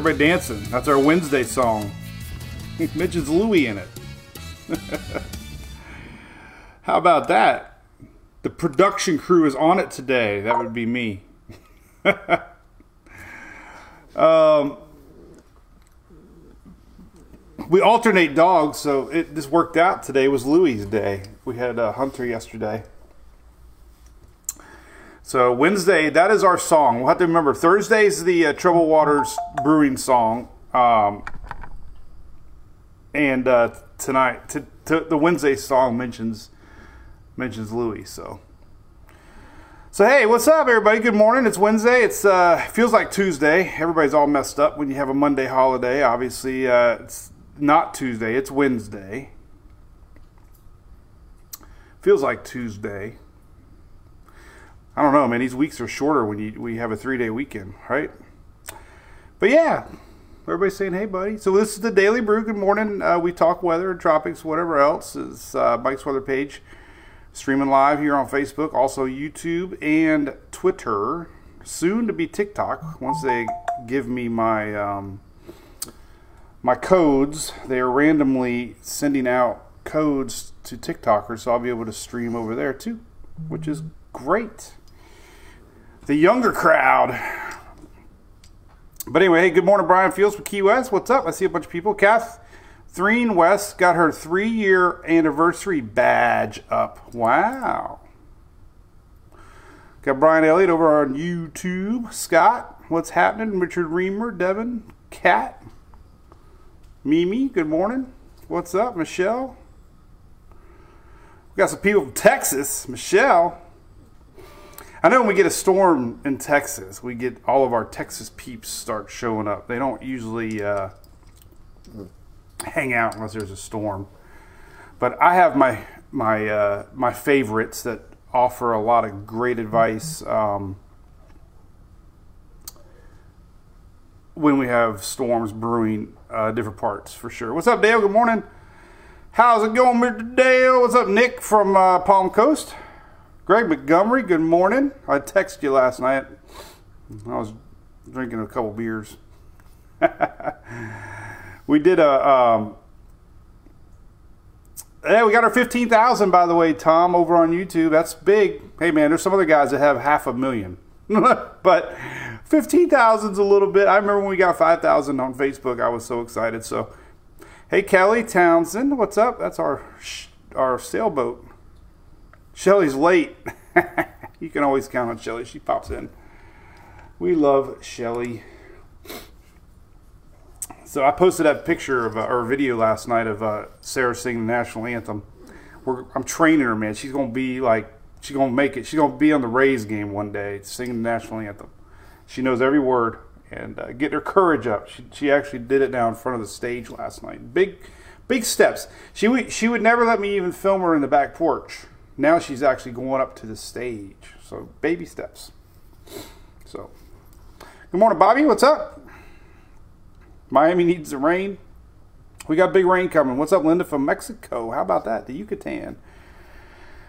Everybody dancing. That's our Wednesday song. Mentions Louie in it. How about that? The production crew is on it today. That would be me. um, we alternate dogs, so it this worked out. Today was Louie's day. We had uh, Hunter yesterday. So Wednesday, that is our song. We'll have to remember Thursday is the uh, Trouble Waters Brewing song, um, and uh, tonight t- t- the Wednesday song mentions mentions Louis. So, so hey, what's up, everybody? Good morning. It's Wednesday. It's uh, feels like Tuesday. Everybody's all messed up when you have a Monday holiday. Obviously, uh, it's not Tuesday. It's Wednesday. Feels like Tuesday. I don't know, man. These weeks are shorter when you we have a three day weekend, right? But yeah, everybody's saying, "Hey, buddy." So this is the Daily Brew. Good morning. Uh, we talk weather, tropics, whatever else is uh, Mike's weather page, streaming live here on Facebook, also YouTube and Twitter. Soon to be TikTok. Once they give me my um, my codes, they are randomly sending out codes to TikTokers, so I'll be able to stream over there too, which is great the younger crowd. But anyway, hey, good morning, Brian Fields from Key West. What's up? I see a bunch of people. Kath, Catherine West got her three year anniversary badge up. Wow. Got Brian Elliott over on YouTube. Scott, what's happening? Richard Reamer, Devin, Kat, Mimi, good morning. What's up, Michelle? We got some people from Texas. Michelle, I know when we get a storm in Texas, we get all of our Texas peeps start showing up. They don't usually uh, hang out unless there's a storm. But I have my my uh, my favorites that offer a lot of great advice um, when we have storms brewing uh, different parts for sure. What's up, Dale? Good morning. How's it going, Mr. Dale? What's up, Nick from uh, Palm Coast? Greg Montgomery, good morning. I texted you last night. I was drinking a couple beers. we did a. Um, yeah, we got our 15,000, by the way, Tom, over on YouTube. That's big. Hey, man, there's some other guys that have half a million. but 15,000's a little bit. I remember when we got 5,000 on Facebook, I was so excited. So, hey, Kelly Townsend, what's up? That's our our sailboat. Shelly's late. you can always count on Shelly. She pops in. We love Shelly. So I posted that picture of uh, or video last night of uh, Sarah singing the national anthem. We're, I'm training her, man. She's gonna be like, she's gonna make it. She's gonna be on the Rays game one day singing the national anthem. She knows every word and uh, getting her courage up. She, she actually did it now in front of the stage last night. Big, big steps. She would she would never let me even film her in the back porch. Now she's actually going up to the stage. So baby steps. So, good morning, Bobby. What's up? Miami needs the rain. We got big rain coming. What's up, Linda from Mexico? How about that? The Yucatan.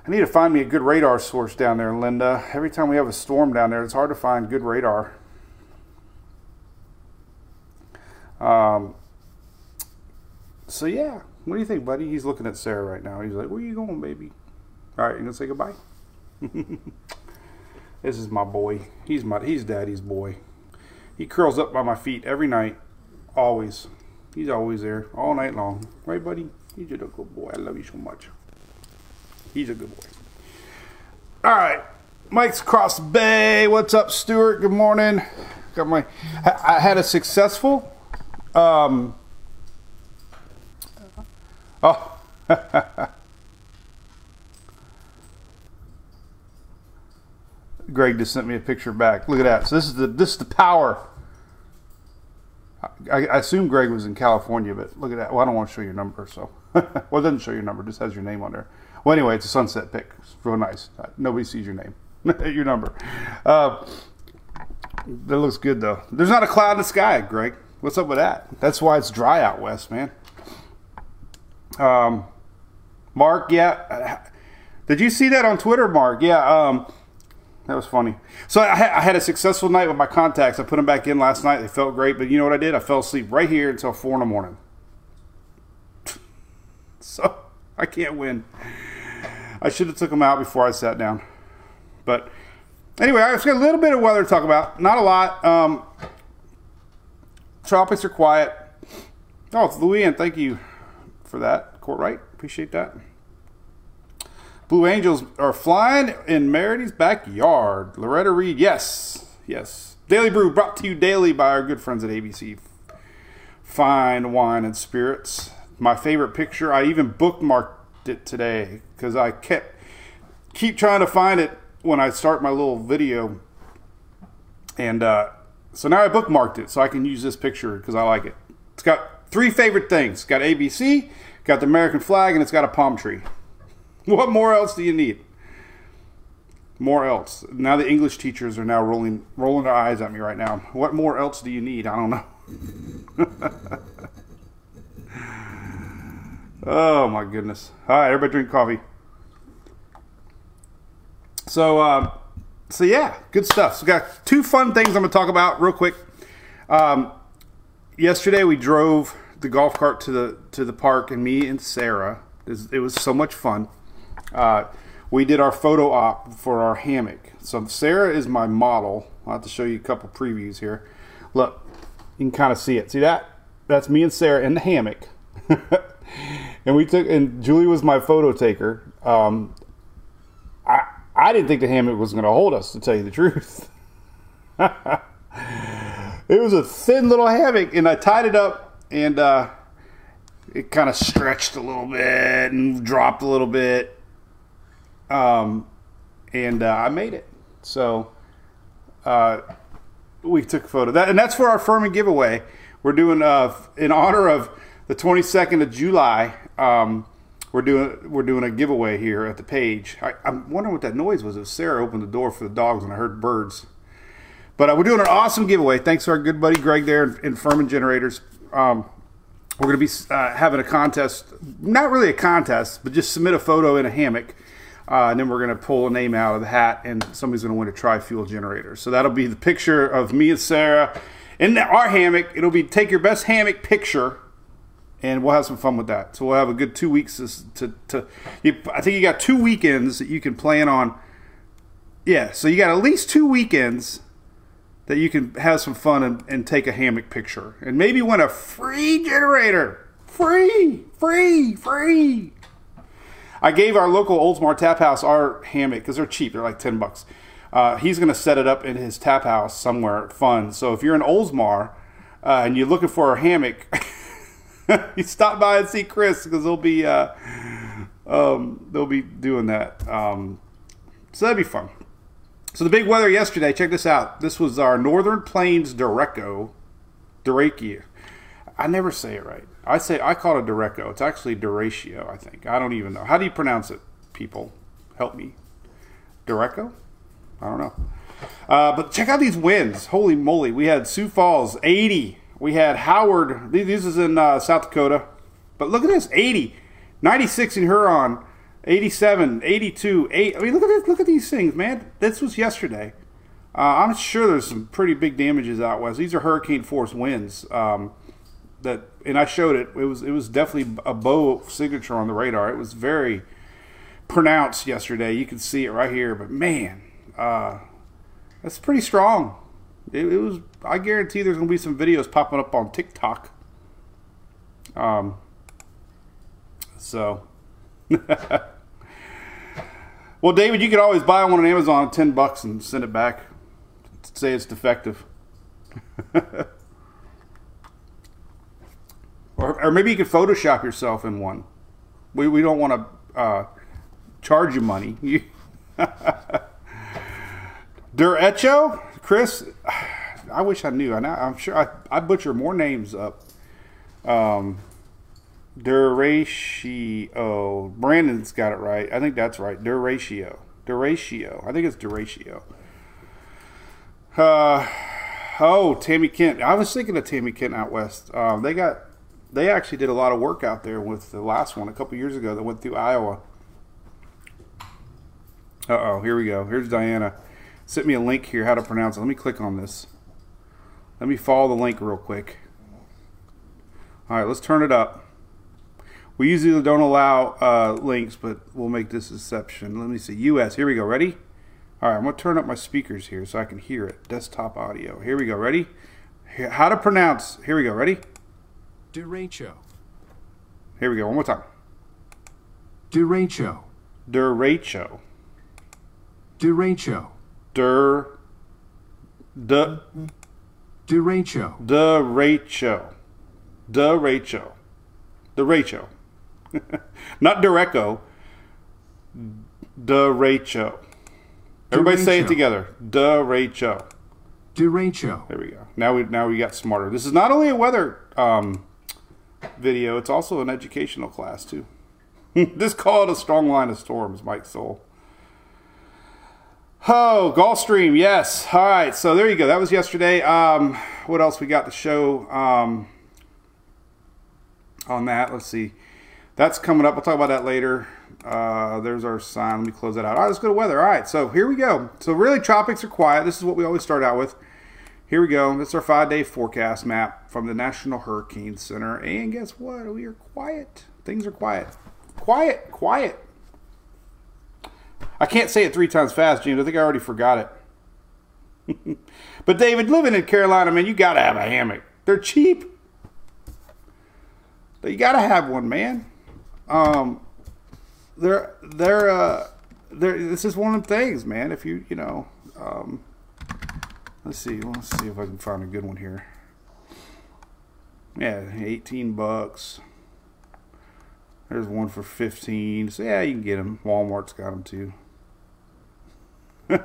I need to find me a good radar source down there, Linda. Every time we have a storm down there, it's hard to find good radar. Um, so yeah, what do you think, buddy? He's looking at Sarah right now. He's like, "Where are you going, baby?" All right, you gonna say goodbye? this is my boy. He's my he's daddy's boy. He curls up by my feet every night Always. He's always there, all night long. Right, buddy? He's just a good boy. I love you so much. He's a good boy. All right. Mike's across the bay. What's up, Stuart? Good morning. Got my. I had a successful. Um. Oh. Greg just sent me a picture back. Look at that. So this is the this is the power I, I, assume Greg was in California, but look at that. Well, I don't want to show your number, so well, it doesn't show your number; just has your name on there. Well, anyway, it's a sunset pic. It's real nice. Uh, nobody sees your name, your number. Uh, that looks good though. There's not a cloud in the sky, Greg. What's up with that? That's why it's dry out west, man. Um, Mark, yeah. Did you see that on Twitter, Mark? Yeah. Um, that was funny. So I, I, had a successful night with my contacts. I put them back in last night. They felt great, but you know what I did? I fell asleep right here until four in the morning. so I can't win. I should have took them out before I sat down. But anyway, I've got a little bit of weather to talk about. Not a lot. Um, tropics are quiet. Oh, it's Louis, thank you for that. Courtright, appreciate that. Blue Angels are flying in Merity's backyard. Loretta Reed, yes, yes. Daily Brew brought to you daily by our good friends at ABC. Fine wine and spirits. My favorite picture. I even bookmarked it today because I kept keep trying to find it when I start my little video. And uh, so now I bookmarked it so I can use this picture because I like it. It's got three favorite things. It's got ABC, got the American flag, and it's got a palm tree. What more else do you need? More else. Now the English teachers are now rolling rolling their eyes at me right now. What more else do you need? I don't know. oh my goodness. All right, everybody drink coffee. So, um, so yeah, good stuff. So, got two fun things I'm gonna talk about real quick. Um, yesterday we drove the golf cart to the to the park, and me and Sarah. It was so much fun. Uh, we did our photo op for our hammock. So Sarah is my model. I'll have to show you a couple previews here. Look, you can kind of see it. See that? That's me and Sarah in the hammock. and we took, and Julie was my photo taker. Um, I I didn't think the hammock was going to hold us, to tell you the truth. it was a thin little hammock, and I tied it up, and uh, it kind of stretched a little bit and dropped a little bit um, and uh, I made it. So uh, we took a photo that, and that's for our Firman giveaway. We're doing uh, in honor of the 22nd of July. Um, we're doing we're doing a giveaway here at the page. I, am wondering what that noise was. Was Sarah opened the door for the dogs, and I heard birds. But uh, we're doing an awesome giveaway. Thanks to our good buddy Greg there in, in Firman Generators. Um, we're going to be uh, having a contest, not really a contest, but just submit a photo in a hammock uh, and then we're going to pull a name out of the hat, and somebody's going to win a tri-fuel generator. So that'll be the picture of me and Sarah in our hammock. It'll be take your best hammock picture, and we'll have some fun with that. So we'll have a good two weeks to. to, you, I think you got two weekends that you can plan on. Yeah, so you got at least two weekends that you can have some fun and, and take a hammock picture and maybe win a free generator. Free, free, free. I gave our local Oldsmar Tap House our hammock because they're cheap. They're like 10 bucks. Uh, he's going to set it up in his tap house somewhere fun. So if you're in Oldsmar uh, and you're looking for a hammock, you stop by and see Chris because they'll be uh, um, they'll be doing that. Um, so that'd be fun. So the big weather yesterday. Check this out. This was our Northern Plains Dureco, Durekia. I never say it right. I say I call it Dureco. It's actually Duratio. I think. I don't even know. How do you pronounce it? People, help me. Dureco. I don't know. Uh, but check out these wins. Holy moly. We had Sioux Falls, 80. We had Howard. This is in uh, South Dakota. But look at this 80. 96 in Huron. 87, 82, 8. I mean, look at this. Look at these things, man. This was yesterday. Uh, I'm sure there's some pretty big damages out west. These are hurricane force winds. Um, that and I showed it. It was it was definitely a bow signature on the radar. It was very pronounced yesterday. You can see it right here. But man, uh, that's pretty strong. It, it, was. I guarantee there's to be some videos popping up on TikTok. Um. So. well, David, you could always buy one on Amazon at ten bucks and send it back. Say it's defective. or, or maybe you could Photoshop yourself in one. We we don't want to uh, charge you money. Derecho, Chris. I wish I knew. I am sure I, I butcher more names up. Um, Duratio. Brandon's got it right. I think that's right. Duratio. Duratio. I think it's Duratio. Uh, oh, Tammy Kent. I was thinking of Tammy Kent out west. Um, they got. They actually did a lot of work out there with the last one a couple years ago that went through Iowa. Uh oh, here we go. Here's Diana. Sent me a link here how to pronounce it. Let me click on this. Let me follow the link real quick. All right, let's turn it up. We usually don't allow uh, links, but we'll make this exception. Let me see. US. Here we go. Ready? All right, I'm going to turn up my speakers here so I can hear it. Desktop audio. Here we go. Ready? How to pronounce. Here we go. Ready? Derecho. Here we go. One more time. Derecho. Derecho. Derecho. Der. De. Derecho. Derecho. Derecho. Derecho. Not Dureco. Derecho. Everybody say it together. Derecho. Derecho. There we go. Now we now we got smarter. This is not only a weather um, video; it's also an educational class too. Just call it a strong line of storms, Mike Soul. Oh, Gulfstream, yes. All right, so there you go. That was yesterday. Um, what else we got to show um, on that? Let's see. That's coming up. We'll talk about that later. Uh, there's our sign. Let me close that out. All right, let's go to weather. All right, so here we go. So really, tropics are quiet. This is what we always start out with. Here we go. Is our five-day forecast map from the National Hurricane Center. And guess what? We are quiet. Things are quiet. Quiet. Quiet. I can't say it three times fast, James. I think I already forgot it. but David, living in Carolina, man, you gotta have a hammock. They're cheap. But you gotta have one, man. Um, they're they're uh, they're. This is one of the things, man. If you you know, um, let's see, let's see if I can find a good one here. Yeah, eighteen bucks. There's one for fifteen. So yeah, you can get them. Walmart's got them too.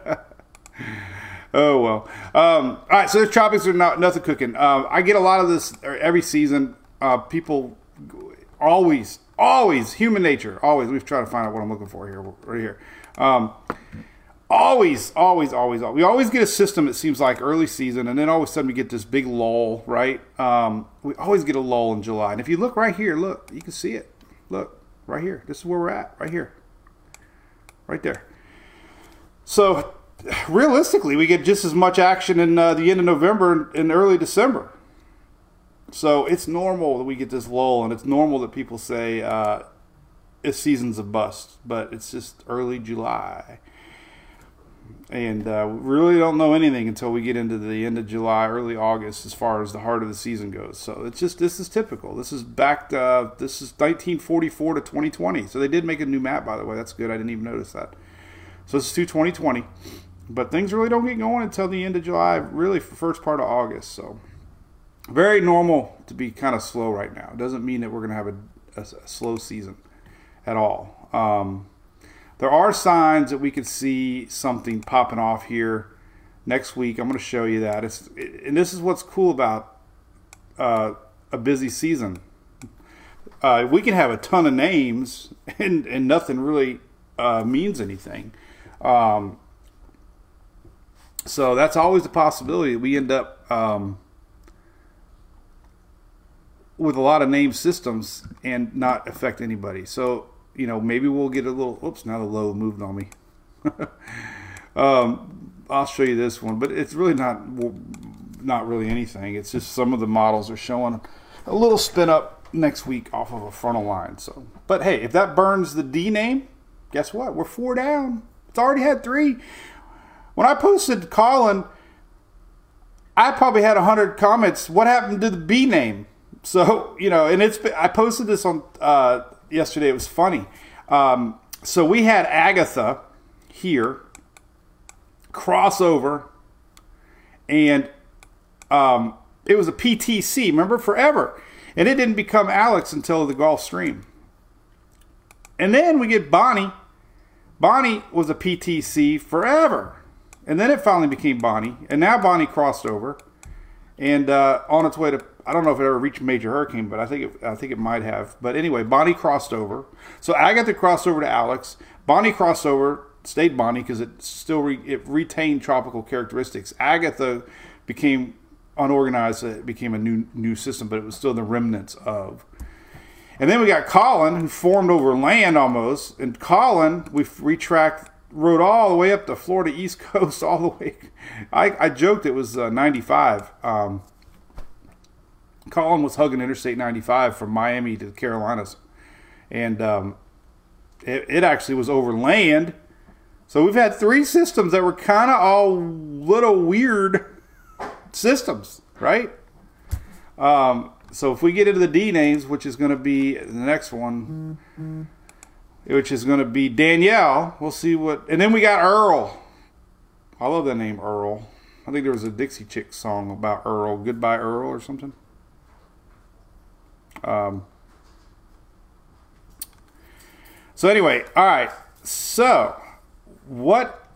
oh well. Um, all right, so the tropics are not nothing cooking. Um, I get a lot of this every season. Uh, people always, always human nature. Always, we've tried to find out what I'm looking for here, right here. Um, always, always, always, always. We always get a system. It seems like early season, and then all of a sudden we get this big lull, right? Um, we always get a lull in July, and if you look right here, look, you can see it. Look right here. This is where we're at, right here, right there. So realistically, we get just as much action in uh, the end of November and early December. So it's normal that we get this lull, and it's normal that people say uh, it's seasons of bust, but it's just early July. And uh, we really don't know anything until we get into the end of July, early August, as far as the heart of the season goes. So it's just this is typical. This is back. To, uh, this is 1944 to 2020. So they did make a new map, by the way. That's good. I didn't even notice that. So this is to 2020, but things really don't get going until the end of July, really first part of August. So very normal to be kind of slow right now. It doesn't mean that we're going to have a, a, a slow season at all. Um, there are signs that we could see something popping off here next week. I'm going to show you that. It's and this is what's cool about uh, a busy season. Uh, we can have a ton of names and and nothing really uh, means anything. Um, so that's always a possibility. We end up um, with a lot of name systems and not affect anybody. So you know maybe we'll get a little. Oops! Now the low moved on me. um, I'll show you this one, but it's really not not really anything. It's just some of the models are showing a little spin up next week off of a frontal line. So, but hey, if that burns the D name, guess what? We're four down. It's already had three. When I posted Colin, I probably had a hundred comments. What happened to the B name? So you know, and it's I posted this on uh, yesterday. It was funny. Um, so we had Agatha here crossover, and um, it was a PTC. Remember, forever, and it didn't become Alex until the Gulf Stream. And then we get Bonnie. Bonnie was a PTC forever, and then it finally became Bonnie, and now Bonnie crossed over, and uh, on its way to I don't know if it ever reached major hurricane, but I think it, I think it might have. But anyway, Bonnie crossed over. So Agatha crossed over to Alex. Bonnie crossed over, stayed Bonnie because it still re, it retained tropical characteristics. Agatha became unorganized. It became a new new system, but it was still the remnants of. And then we got Colin, who formed over land almost. And Colin, we retracked, rode all the way up the Florida East Coast, all the way. I, I joked it was uh, 95. Um, Colin was hugging Interstate 95 from Miami to the Carolinas, and um, it, it, actually was over land. So we've had three systems that were kind of all little weird systems, right? Um, so if we get into the D names, which is going to be the next one, mm-hmm. which is going to be Danielle, we'll see what. And then we got Earl. I love that name, Earl. I think there was a Dixie Chick song about Earl, Goodbye Earl, or something. Um, so anyway, all right. So what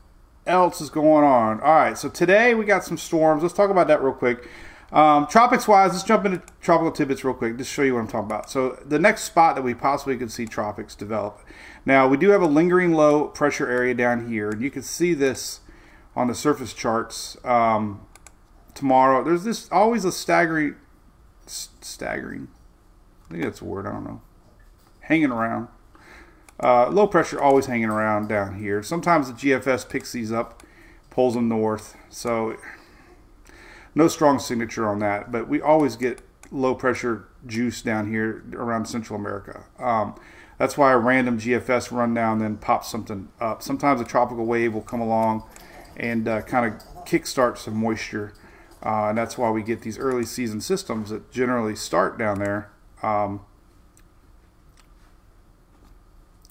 else is going on? All right. So today we got some storms. Let's talk about that real quick. Um, tropics wise, let's jump into tropical tidbits real quick. Just show you what I'm talking about. So the next spot that we possibly could see tropics develop. Now we do have a lingering low pressure area down here, and you can see this on the surface charts um, tomorrow. There's this always a staggering, staggering I think that's a word. I don't know. Hanging around. Uh, low pressure always hanging around down here. Sometimes the GFS picks these up, pulls them north. So no strong signature on that, but we always get low pressure juice down here around Central America. Um, that's why a random GFS run down then pops something up. Sometimes a tropical wave will come along and uh, kind of kickstart some moisture. Uh, and that's why we get these early season systems that generally start down there um,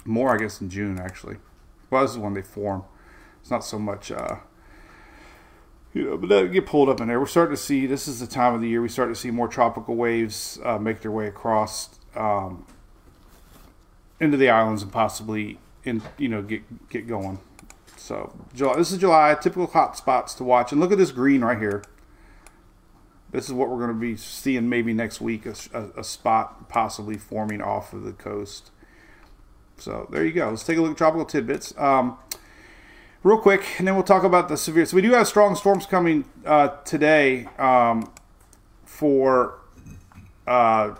more, I guess, in June actually. Well, this is when they form. It's not so much, uh, you know, but get pulled up in there. We're starting to see. This is the time of the year we start to see more tropical waves uh, make their way across um, into the islands and possibly in, you know, get get going. So July. This is July. Typical hot spots to watch. And look at this green right here. This is what we're going to be seeing maybe next week a, a, a, spot possibly forming off of the coast. So there you go. Let's take a look at tropical tidbits. Um, real quick, and then we'll talk about the severe. So we do have strong storms coming uh, today um, for uh,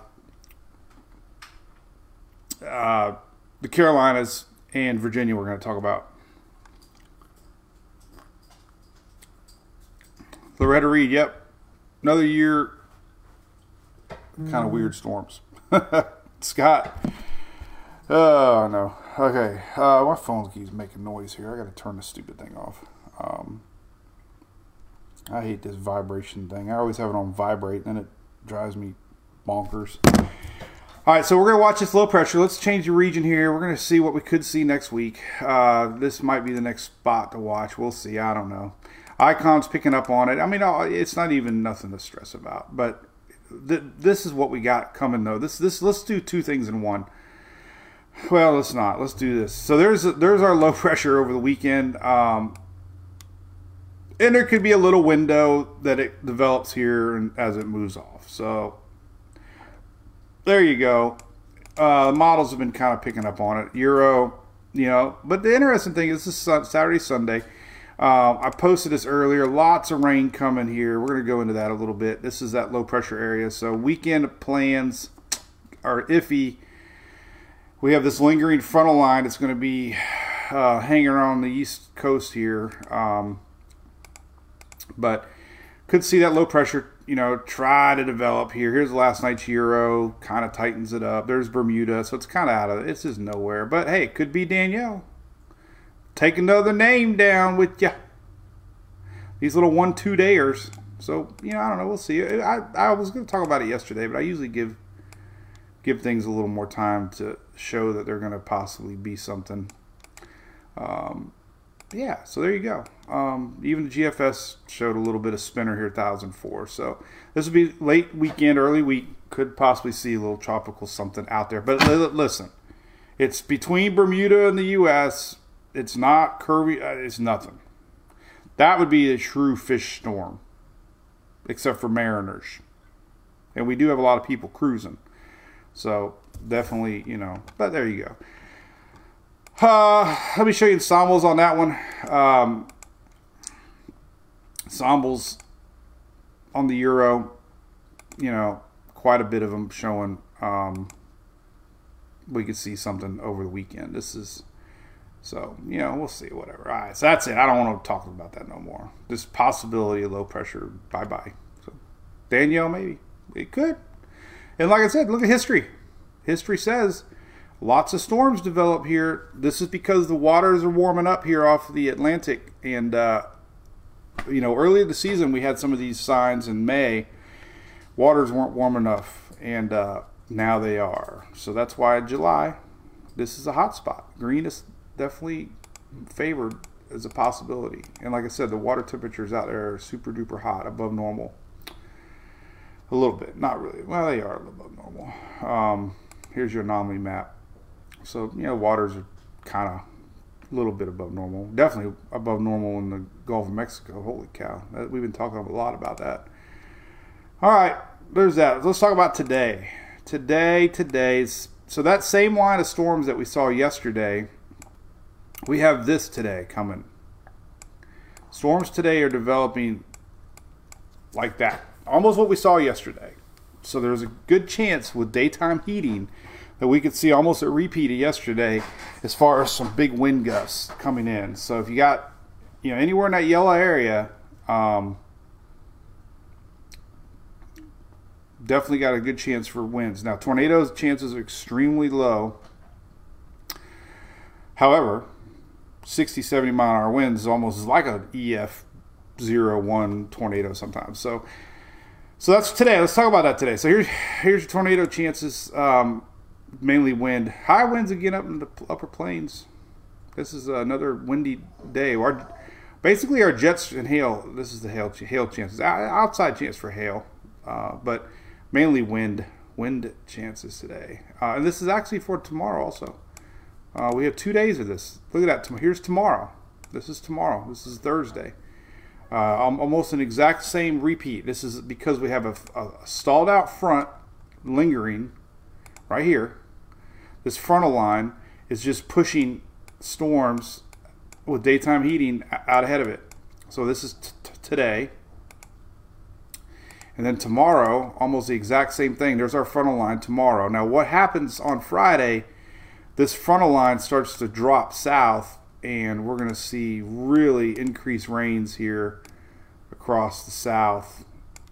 uh, the Carolinas and Virginia. We're going to talk about. Loretta Reed, yep another year, kind of weird storms. Scott. Oh no. Okay. Uh, my phone keeps making noise here. I got to turn this stupid thing off. Um, I hate this vibration thing. I always have it on vibrate, and it drives me bonkers. All right, so we're gonna watch this low pressure. Let's change the region here. We're gonna see what we could see next week. Uh, this might be the next spot to watch. We'll see. I don't know. Icon's picking up on it. I mean, it's not even nothing to stress about. But th- this is what we got coming though. This this let's do two things in one. Well, let's not. Let's do this. So there's there's our low pressure over the weekend. Um, and there could be a little window that it develops here and as it moves off. So there you go. Uh, models have been kind of picking up on it. Euro, you know. But the interesting thing is this is Saturday, Sunday. Uh, I posted this earlier. Lots of rain coming here. We're going to go into that a little bit. This is that low pressure area. So weekend plans are iffy. We have this lingering frontal line that's going to be uh, hanging around the east coast here. Um, but could see that low pressure, you know, try to develop here. Here's last night's Euro, kind of tightens it up. There's Bermuda, so it's kind of out of it. It's just nowhere. But hey, it could be Danielle. Take another name down with you. These little one two dayers. So you know, I don't know. We'll see. I I was going to talk about it yesterday, but I usually give give things a little more time to show that they're going to possibly be something. Um, yeah, so there you go. Um, even the GFS showed a little bit of spinner here, 1004. So this would be late weekend, early week. Could possibly see a little tropical something out there. But listen, it's between Bermuda and the U.S. It's not curvy. Uh, it's nothing. That would be a true fish storm, except for mariners. And we do have a lot of people cruising. So definitely, you know, but there you go. Uh, let me show you ensembles on that one. Um, ensembles on the Euro, you know, quite a bit of them showing. Um, we could see something over the weekend. This is so you know we'll see whatever. All right, so that's it. I don't want to talk about that no more. This possibility of low pressure. Bye bye. So Danielle, maybe it could. And like I said, look at history. History says lots of storms develop here. This is because the waters are warming up here off the Atlantic. And, uh, you know, early in the season, we had some of these signs in May. Waters weren't warm enough, and uh, now they are. So that's why July, this is a hot spot. Green is definitely favored as a possibility. And like I said, the water temperatures out there are super duper hot, above normal. A little bit, not really. Well, they are above normal. Um, here's your anomaly map. So, you know, waters are kind of a little bit above normal. Definitely above normal in the Gulf of Mexico. Holy cow. We've been talking a lot about that. All right, there's that. Let's talk about today. Today, today's. So, that same line of storms that we saw yesterday, we have this today coming. Storms today are developing like that. Almost what we saw yesterday. So, there's a good chance with daytime heating that we could see almost a repeat of yesterday as far as some big wind gusts coming in. So if you got, you know, anywhere in that yellow area, um, definitely got a good chance for winds. Now, tornadoes chances are extremely low. However, 60, 70 mile an hour winds is almost like an EF 01 tornado sometimes. So, so that's today. Let's talk about that today. So here's here's your tornado chances. Um, mainly wind. High winds again up in the upper plains. This is another windy day. Our, basically, our jets and hail. This is the hail hail chances. Outside chance for hail, uh, but mainly wind wind chances today. Uh, and this is actually for tomorrow also. Uh, we have two days of this. Look at that. Here's tomorrow. This is tomorrow. This is Thursday. Uh, almost an exact same repeat. This is because we have a, a stalled out front lingering right here, this frontal line is just pushing storms with daytime heating out ahead of it. So this is today. And then tomorrow, almost the exact same thing. There's our frontal line tomorrow. Now, what happens on Friday? This frontal line starts to drop south, and we're going to see really increased rains here across the south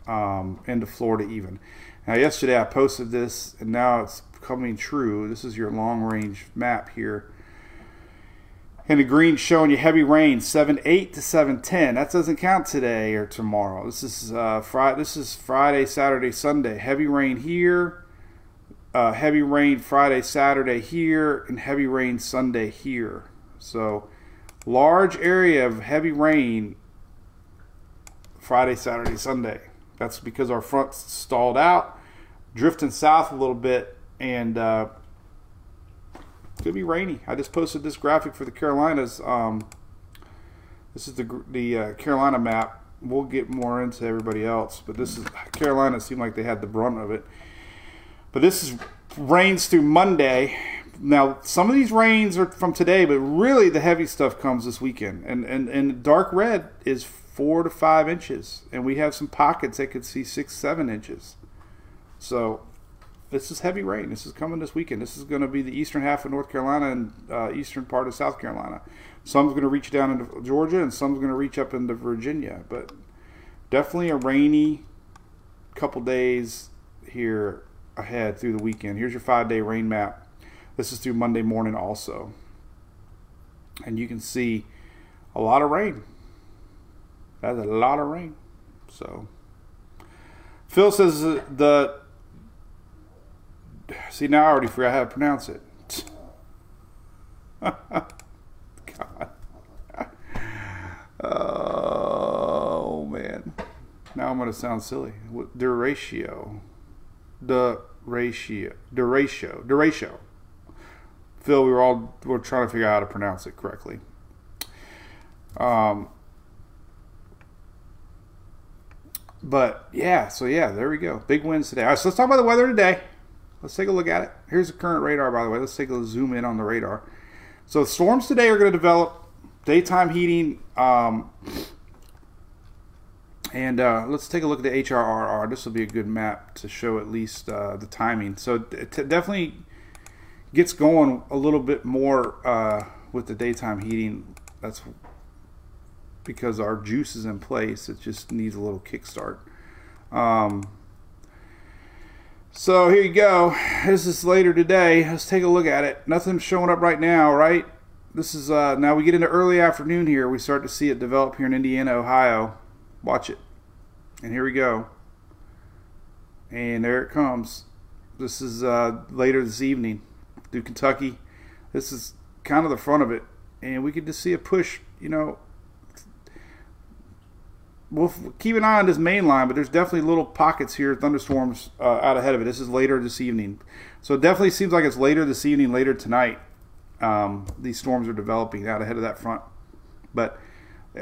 um, into Florida, even. Now, yesterday I posted this, and now it's coming true. This is your long range map here. And the green showing you heavy rain, seven eight to seven ten. That doesn't count today or tomorrow. This is uh, Friday. This is Friday, Saturday, Sunday. Heavy rain here. Uh, heavy rain Friday, Saturday here, and heavy rain Sunday here. So, large area of heavy rain Friday, Saturday, Sunday. That's because our front stalled out, drifting south a little bit, and uh, gonna be rainy. I just posted this graphic for the Carolinas. Um, this is the the uh, Carolina map. We'll get more into everybody else, but this is Carolina. Seemed like they had the brunt of it. But this is rains through Monday. Now some of these rains are from today, but really the heavy stuff comes this weekend. And and and dark red is four to five inches, and we have some pockets that could see six, seven inches. So this is heavy rain. This is coming this weekend. This is going to be the eastern half of North Carolina and uh, eastern part of South Carolina. Some's going to reach down into Georgia, and some's going to reach up into Virginia. But definitely a rainy couple days here ahead through the weekend. Here's your five day rain map. This is through Monday morning also. And you can see a lot of rain. That's a lot of rain. So Phil says the see now I already forgot how to pronounce it. God. Oh man. Now I'm gonna sound silly. Duratio. The ratio. The ratio. The ratio. Phil, we were all we're trying to figure out how to pronounce it correctly. Um, but yeah, so yeah, there we go. Big wins today. All right, so let's talk about the weather today. Let's take a look at it. Here's the current radar, by the way. Let's take a zoom in on the radar. So storms today are going to develop daytime heating. Um, and uh, let's take a look at the HRRR. This will be a good map to show at least uh, the timing. So it definitely gets going a little bit more uh, with the daytime heating. That's because our juice is in place. It just needs a little kickstart. Um, so here you go. This is later today. Let's take a look at it. Nothing's showing up right now, right? This is uh, now we get into early afternoon here. We start to see it develop here in Indiana, Ohio. Watch it. And here we go. And there it comes. This is uh, later this evening through Kentucky. This is kind of the front of it. And we could just see a push, you know. We'll keep an eye on this main line, but there's definitely little pockets here, thunderstorms uh, out ahead of it. This is later this evening. So it definitely seems like it's later this evening, later tonight. Um, these storms are developing out ahead of that front. But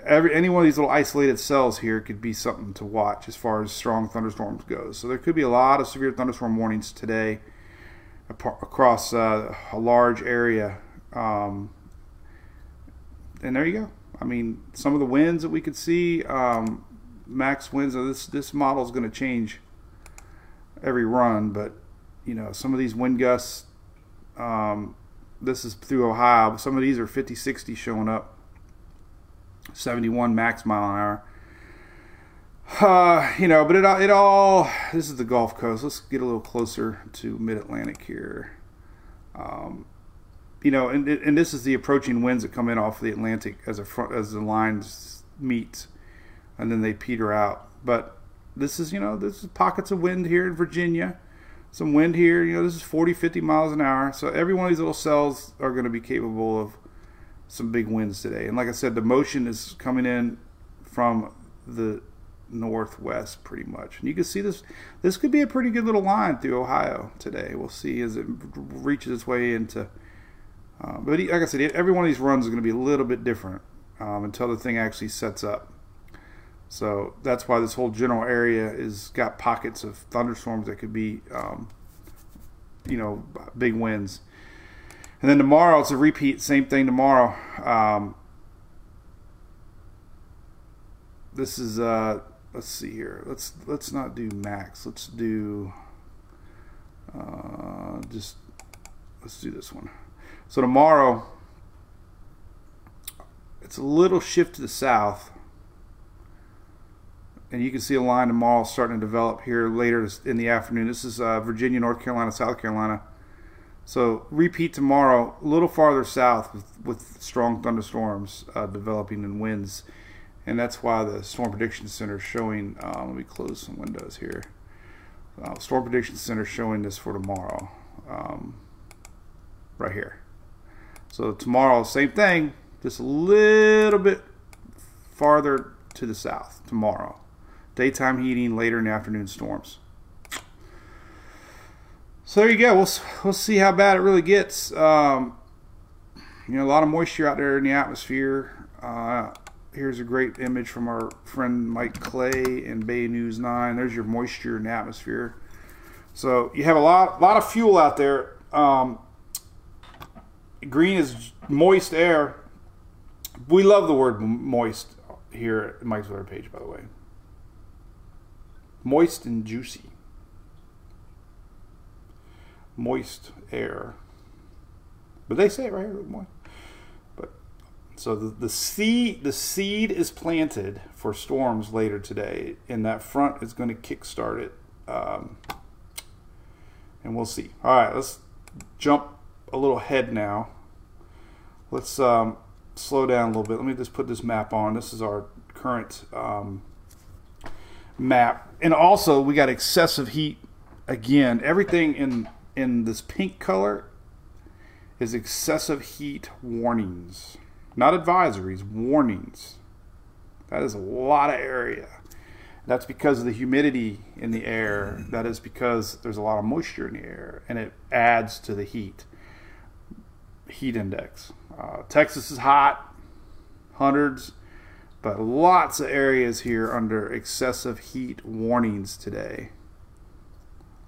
every any one of these little isolated cells here could be something to watch as far as strong thunderstorms goes. So there could be a lot of severe thunderstorm warnings today across uh, a large area. Um, and there you go. I mean, some of the winds that we could see, um, max winds. This this model is going to change every run, but you know, some of these wind gusts. Um, this is through Ohio. Some of these are 50, 60 showing up. 71 max mile an hour. Uh, you know, but it all, it all, this is the Gulf Coast. Let's get a little closer to mid Atlantic here. Um, you know, and, and this is the approaching winds that come in off the Atlantic as a front, as the lines meet, and then they peter out. But this is, you know, this is pockets of wind here in Virginia, some wind here. You know, this is 40, 50 miles an hour. So every one of these little cells are going to be capable of some big winds today. And like I said, the motion is coming in from the northwest pretty much. And you can see this this could be a pretty good little line through Ohio today. We'll see as it reaches its way into uh, but like I said, every one of these runs is going to be a little bit different um, until the thing actually sets up. So that's why this whole general area is got pockets of thunderstorms that could be, um, you know, big winds. And then tomorrow it's a repeat, same thing tomorrow. Um, this is uh, let's see here. Let's let's not do max. Let's do uh, just let's do this one. So tomorrow it's a little shift to the south. And you can see a line tomorrow starting to develop here later in the afternoon. This is uh, Virginia, North Carolina, South Carolina. So repeat tomorrow, a little farther south with, with strong thunderstorms uh, developing and winds, and that's why the Storm Prediction Center is showing. Um, let me close some windows here. Uh, Storm Prediction Center showing this for tomorrow, um, right here. So tomorrow, same thing, just a little bit farther to the south tomorrow. Daytime heating, later in the afternoon storms. So there you go. We'll we'll see how bad it really gets. Um, you know, a lot of moisture out there in the atmosphere. Uh, here's a great image from our friend Mike Clay in Bay News Nine. There's your moisture in the atmosphere. So you have a lot lot of fuel out there. Um, green is moist air. We love the word moist here at Mike's Weather page, by the way. Moist and juicy moist air. But they say it right here, moist. But so the, the seed the seed is planted for storms later today, and that front is going to kickstart it. Um, and we'll see. All right, let's jump a little ahead now. Let's um, slow down a little bit. Let me just put this map on. This is our current um, map, and also we got excessive heat again. Everything in in this pink color is excessive heat warnings. Not advisories, warnings. That is a lot of area. That's because of the humidity in the air. That is because there's a lot of moisture in the air and it adds to the heat heat index. Uh, Texas is hot, hundreds, but lots of areas here under excessive heat warnings today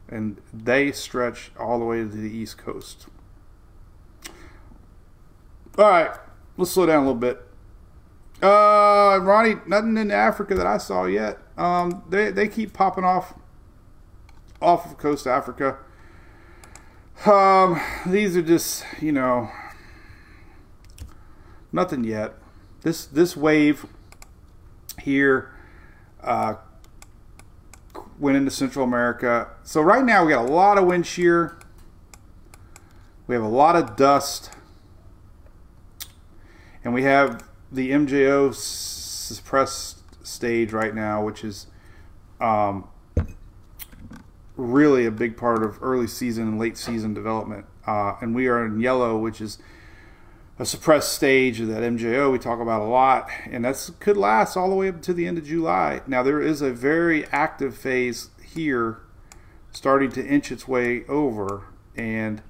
and they stretch all the way to the east coast. All right, let's slow down a little bit. Uh, Ronnie, nothing in Africa that I saw yet. Um, they they keep popping off off of coast Africa. Um, these are just you know nothing yet. This this wave here uh, went into Central America. So right now we got a lot of wind shear. We have a lot of dust. And we have the MJO suppressed stage right now, which is um, really a big part of early season and late season development. Uh, and we are in yellow, which is a suppressed stage of that MJO we talk about a lot, and that could last all the way up to the end of July. Now there is a very active phase here starting to inch its way over, and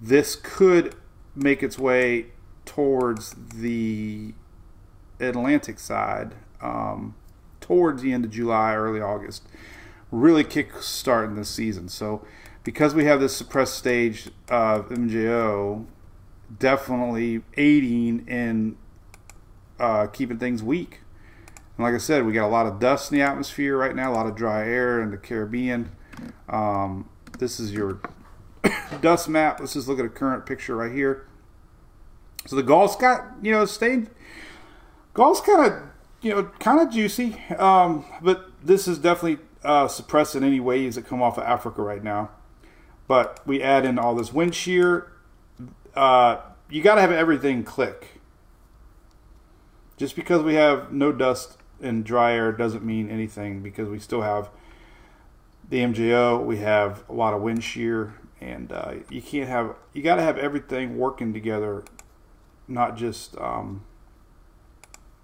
this could make its way towards the Atlantic side um, towards the end of July, early August, really kick starting this season. So because we have this suppressed stage of MJO, definitely aiding in uh, keeping things weak. And like I said, we got a lot of dust in the atmosphere right now, a lot of dry air in the Caribbean. Um, this is your dust map. Let's just look at a current picture right here. So the Gulf's got, you know, staying. Gulf's kind of, you know, kind of juicy, um, but this is definitely uh, suppressing any waves that come off of Africa right now. But we add in all this wind shear, uh, you got to have everything click. Just because we have no dust and dry air doesn't mean anything because we still have the MJO, we have a lot of wind shear, and uh, you can't have you got to have everything working together, not just um,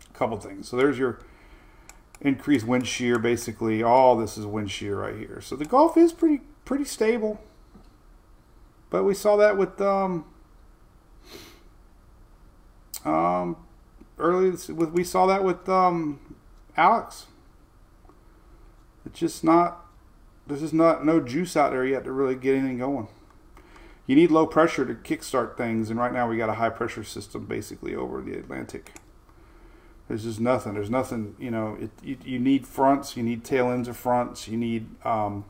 a couple things. So there's your increased wind shear. Basically, all this is wind shear right here. So the Gulf is pretty pretty stable, but we saw that with um, um, early with we saw that with um, Alex. It's just not. There's just not no juice out there yet to really get anything going. You need low pressure to kickstart things, and right now we got a high pressure system basically over the Atlantic. There's just nothing. There's nothing. You know, it, you, you need fronts. You need tail ends of fronts. You need um,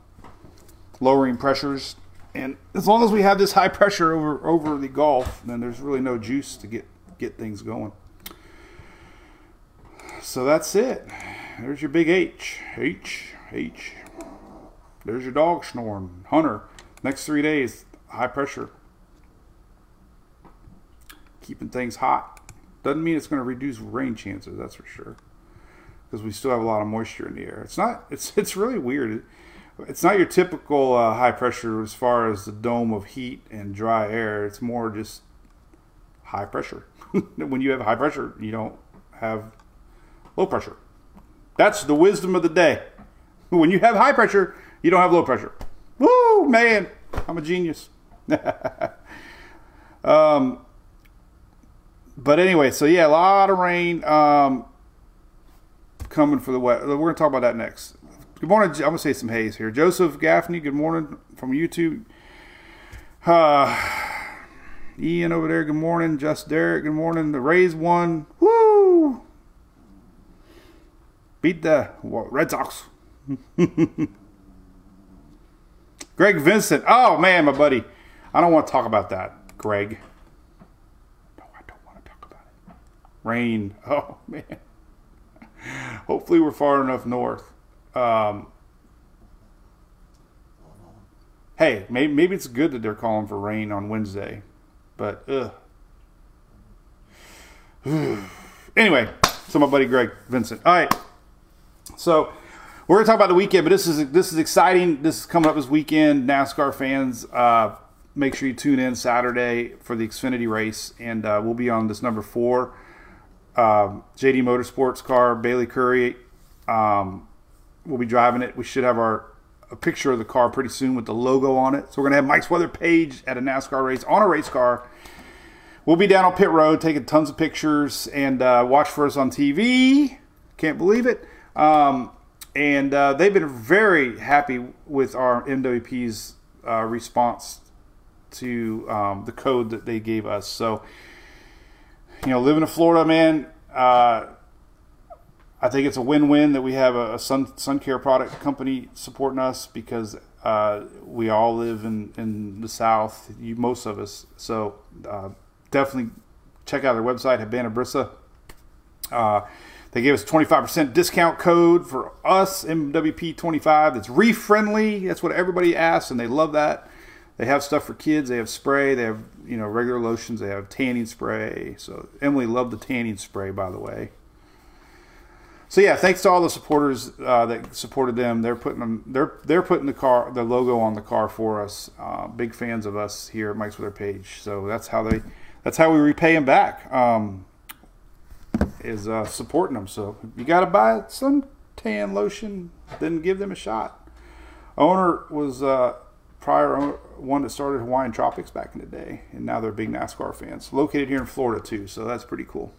lowering pressures. And as long as we have this high pressure over over the Gulf, then there's really no juice to get get things going. So that's it. There's your big H. H. H. There's your dog snoring. Hunter. Next three days, high pressure keeping things hot. Doesn't mean it's going to reduce rain chances, that's for sure. Because we still have a lot of moisture in the air. It's not. It's it's really weird. It's not your typical uh, high pressure as far as the dome of heat and dry air. It's more just high pressure. when you have high pressure, you don't have low pressure. That's the wisdom of the day. When you have high pressure, you don't have low pressure. Woo, man, I'm a genius. um, but anyway, so yeah, a lot of rain um, coming for the wet. We're gonna talk about that next. Good morning. I'm gonna say some haze here. Joseph Gaffney. Good morning from YouTube. Uh, Ian over there. Good morning. Just Derek. Good morning. The Rays won. Woo! Beat the Red Sox. Greg Vincent. Oh man, my buddy. I don't want to talk about that, Greg. No, I don't want to talk about it. Rain. Oh man. Hopefully we're far enough north. Um, hey, maybe, maybe it's good that they're calling for rain on Wednesday, but ugh. anyway, so my buddy Greg Vincent. All right, so we're gonna talk about the weekend, but this is this is exciting. This is coming up this weekend. NASCAR fans, uh, make sure you tune in Saturday for the Xfinity race, and uh, we'll be on this number four um, JD Motorsports car. Bayley Currey um, will be driving it. We should have our a picture of the car pretty soon with the logo on it. So we're gonna have Mike's weather page at a NASCAR race on a race car. We'll be down on pit road taking tons of pictures and uh, watch for us on TV. Can't believe it. Um, and uh, they've been very happy with our MWP's uh, response to um, the code that they gave us. So, you know, living in Florida, man, uh, I think it's a win-win that we have a, a sun sun care product company supporting us because uh, we all live in, in the South, you, most of us. So uh, definitely check out their website, Habana Brisa. Uh, they gave us 25% discount code for us, MWP25. That's reef friendly. That's what everybody asks, and they love that. They have stuff for kids. They have spray. They have you know regular lotions. They have tanning spray. So Emily loved the tanning spray, by the way. So yeah, thanks to all the supporters uh, that supported them. They're putting them. They're they're putting the car, the logo on the car for us. Uh, big fans of us here at Mike's Weather Page. So that's how they. That's how we repay them back. Um, is uh, supporting them. So you got to buy some tan lotion, then give them a shot. Owner was uh, prior owner, one that started Hawaiian Tropics back in the day, and now they're big NASCAR fans. Located here in Florida too, so that's pretty cool.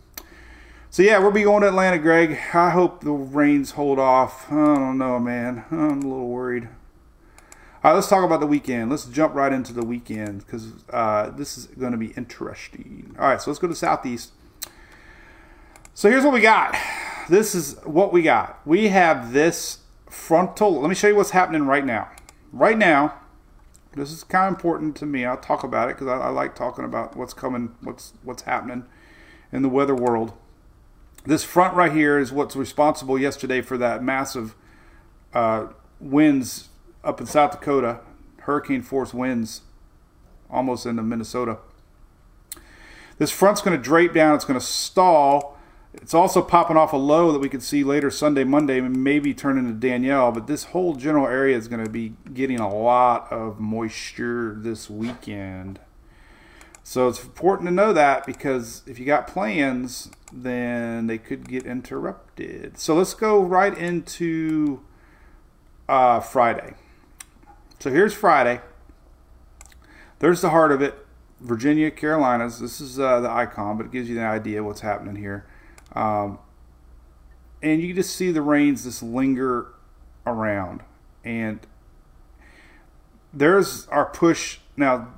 So yeah, we'll be going to Atlanta, Greg. I hope the rains hold off. I don't know, man. I'm a little worried. All right, let's talk about the weekend. Let's jump right into the weekend because uh, this is going to be interesting. All right, so let's go to Southeast. So here's what we got. This is what we got. We have this frontal. Let me show you what's happening right now. Right now, this is kind of important to me. I'll talk about it because I, I like talking about what's coming, what's what's happening in the weather world. This front right here is what's responsible yesterday for that massive uh, winds up in South Dakota, hurricane force winds almost into Minnesota. This front's going to drape down, it's going to stall. It's also popping off a low that we could see later Sunday, Monday, maybe turn into Danielle. But this whole general area is going to be getting a lot of moisture this weekend. So it's important to know that because if you got plans, then they could get interrupted. So let's go right into uh, Friday. So here's Friday. There's the heart of it. Virginia, Carolinas. This is uh, the icon, but it gives you an idea what's happening here. Um, and you just see the rains just linger around. And there's our push now.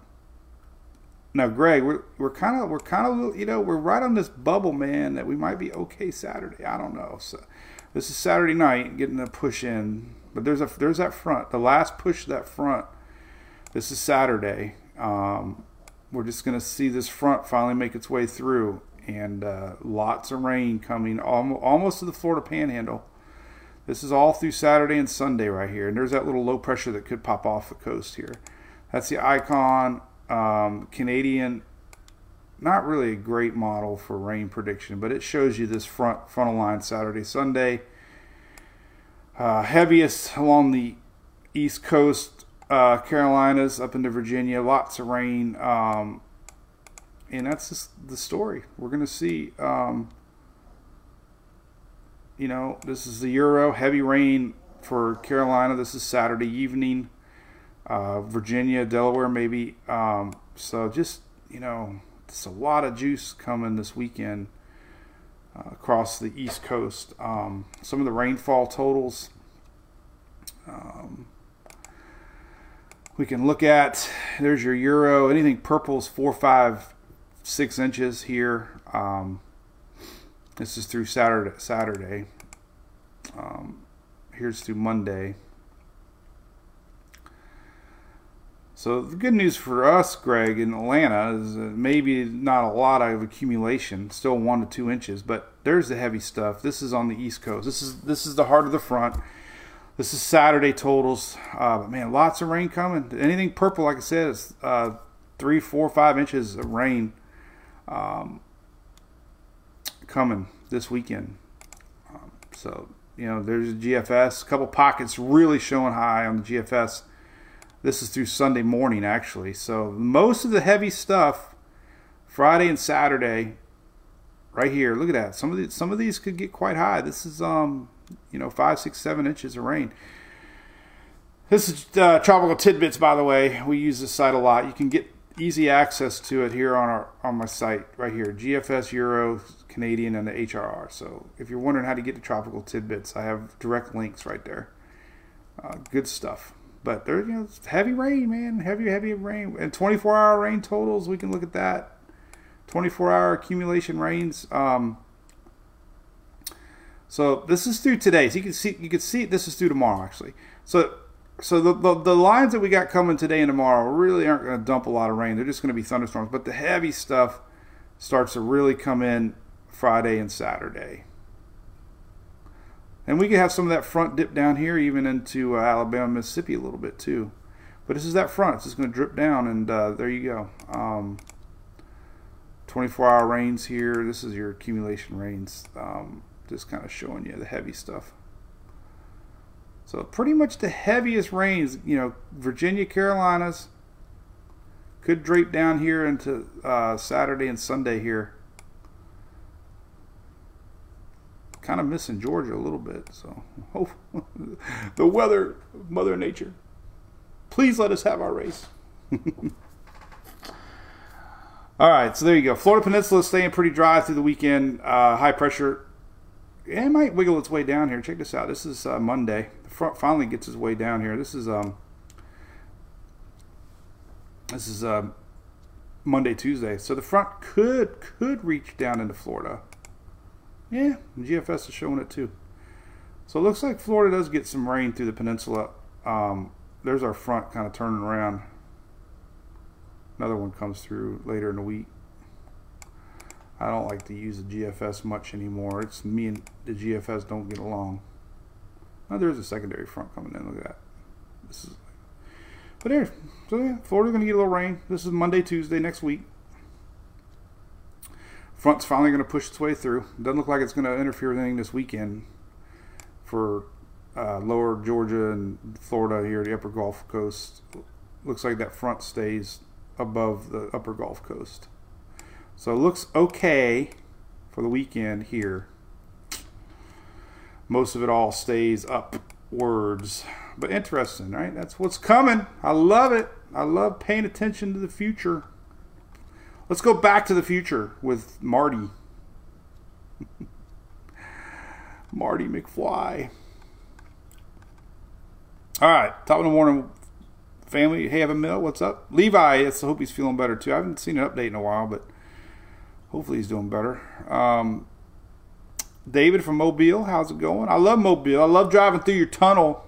Now, Greg, we're we're kind of we're kind of you know we're right on this bubble, man. That we might be okay Saturday. I don't know. So this is Saturday night, getting a push in. But there's a there's that front, the last push that front. This is Saturday. Um, we're just gonna see this front finally make its way through, and uh, lots of rain coming almost to the Florida Panhandle. This is all through Saturday and Sunday right here, and there's that little low pressure that could pop off the coast here. That's the icon um, Canadian not really a great model for rain prediction, but it shows you this front frontal line Saturday, Sunday. Uh, heaviest along the east coast, uh, Carolinas up into Virginia, lots of rain. Um, and that's just the story. We're going to see. Um, you know, this is the Euro, heavy rain for Carolina. This is Saturday evening. Uh, Virginia, Delaware, maybe. Um, so just, you know, it's a lot of juice coming this weekend uh, across the East Coast. Um, some of the rainfall totals um, we can look at. There's your Euro. Anything purple is four, five, six inches here. Um, this is through Saturday. Saturday. Um, here's through Monday. So the good news for us, Greg, in Atlanta is maybe not a lot of accumulation, still one to two inches, but there's the heavy stuff. This is on the East Coast. This is this is the heart of the front. This is Saturday totals. Uh, but man, lots of rain coming. Anything purple, like I said, is uh, three, four, five inches of rain um, coming this weekend. Um, so you know, there's GFS. A couple pockets really showing high on the GFS. This is through Sunday morning, actually. So most of the heavy stuff, Friday and Saturday, right here. Look at that. Some of these, some of these could get quite high. This is um, you know, five, six, seven inches of rain. This is uh, tropical tidbits, by the way. We use this site a lot. You can get easy access to it here on our on my site right here, GFS Euro Canadian and the HRR. So if you're wondering how to get to tropical tidbits, I have direct links right there. Uh, good stuff. But there, you know, heavy rain, man, heavy, heavy rain, and 24-hour rain totals. We can look at that. 24-hour accumulation rains. Um, so this is through today. So you can see, you can see this is through tomorrow actually. So, so the, the, the lines that we got coming today and tomorrow really aren't going to dump a lot of rain. They're just going to be thunderstorms. But the heavy stuff starts to really come in Friday and Saturday. And we could have some of that front dip down here, even into uh, Alabama, Mississippi a little bit too. But this is that front. It's just going to drip down, and uh, there you go. Um, 24 hour rains here. This is your accumulation rains. Um, just kind of showing you the heavy stuff. So pretty much the heaviest rains, you know, Virginia, Carolinas could drape down here into uh, Saturday and Sunday here. Kind of missing Georgia a little bit. So, oh, the weather, Mother Nature, please let us have our race. All right, so there you go. Florida Peninsula staying pretty dry through the weekend. Uh, high pressure. It might wiggle its way down here. Check this out. This is uh, Monday. The front finally gets its way down here. This is um. This is uh, Monday, Tuesday. So the front could could reach down into Florida. Yeah, GFS is showing it too. So it looks like Florida does get some rain through the peninsula. Um, there's our front kind of turning around. Another one comes through later in the week. I don't like to use the GFS much anymore. It's me and the GFS don't get along. Now there's a secondary front coming in. Look at that. This is, but here, so yeah, Florida's gonna get a little rain. This is Monday, Tuesday next week. Front's finally going to push its way through. Doesn't look like it's going to interfere with anything this weekend for uh, lower Georgia and Florida here, the upper Gulf Coast. Looks like that front stays above the upper Gulf Coast. So it looks okay for the weekend here. Most of it all stays upwards. But interesting, right? That's what's coming. I love it. I love paying attention to the future. Let's go back to the future with Marty. Marty McFly. All right, top of the morning, family. Hey, Evan Mill, what's up? Levi, I hope he's feeling better too. I haven't seen an update in a while, but hopefully he's doing better. Um, David from Mobile, how's it going? I love Mobile. I love driving through your tunnel.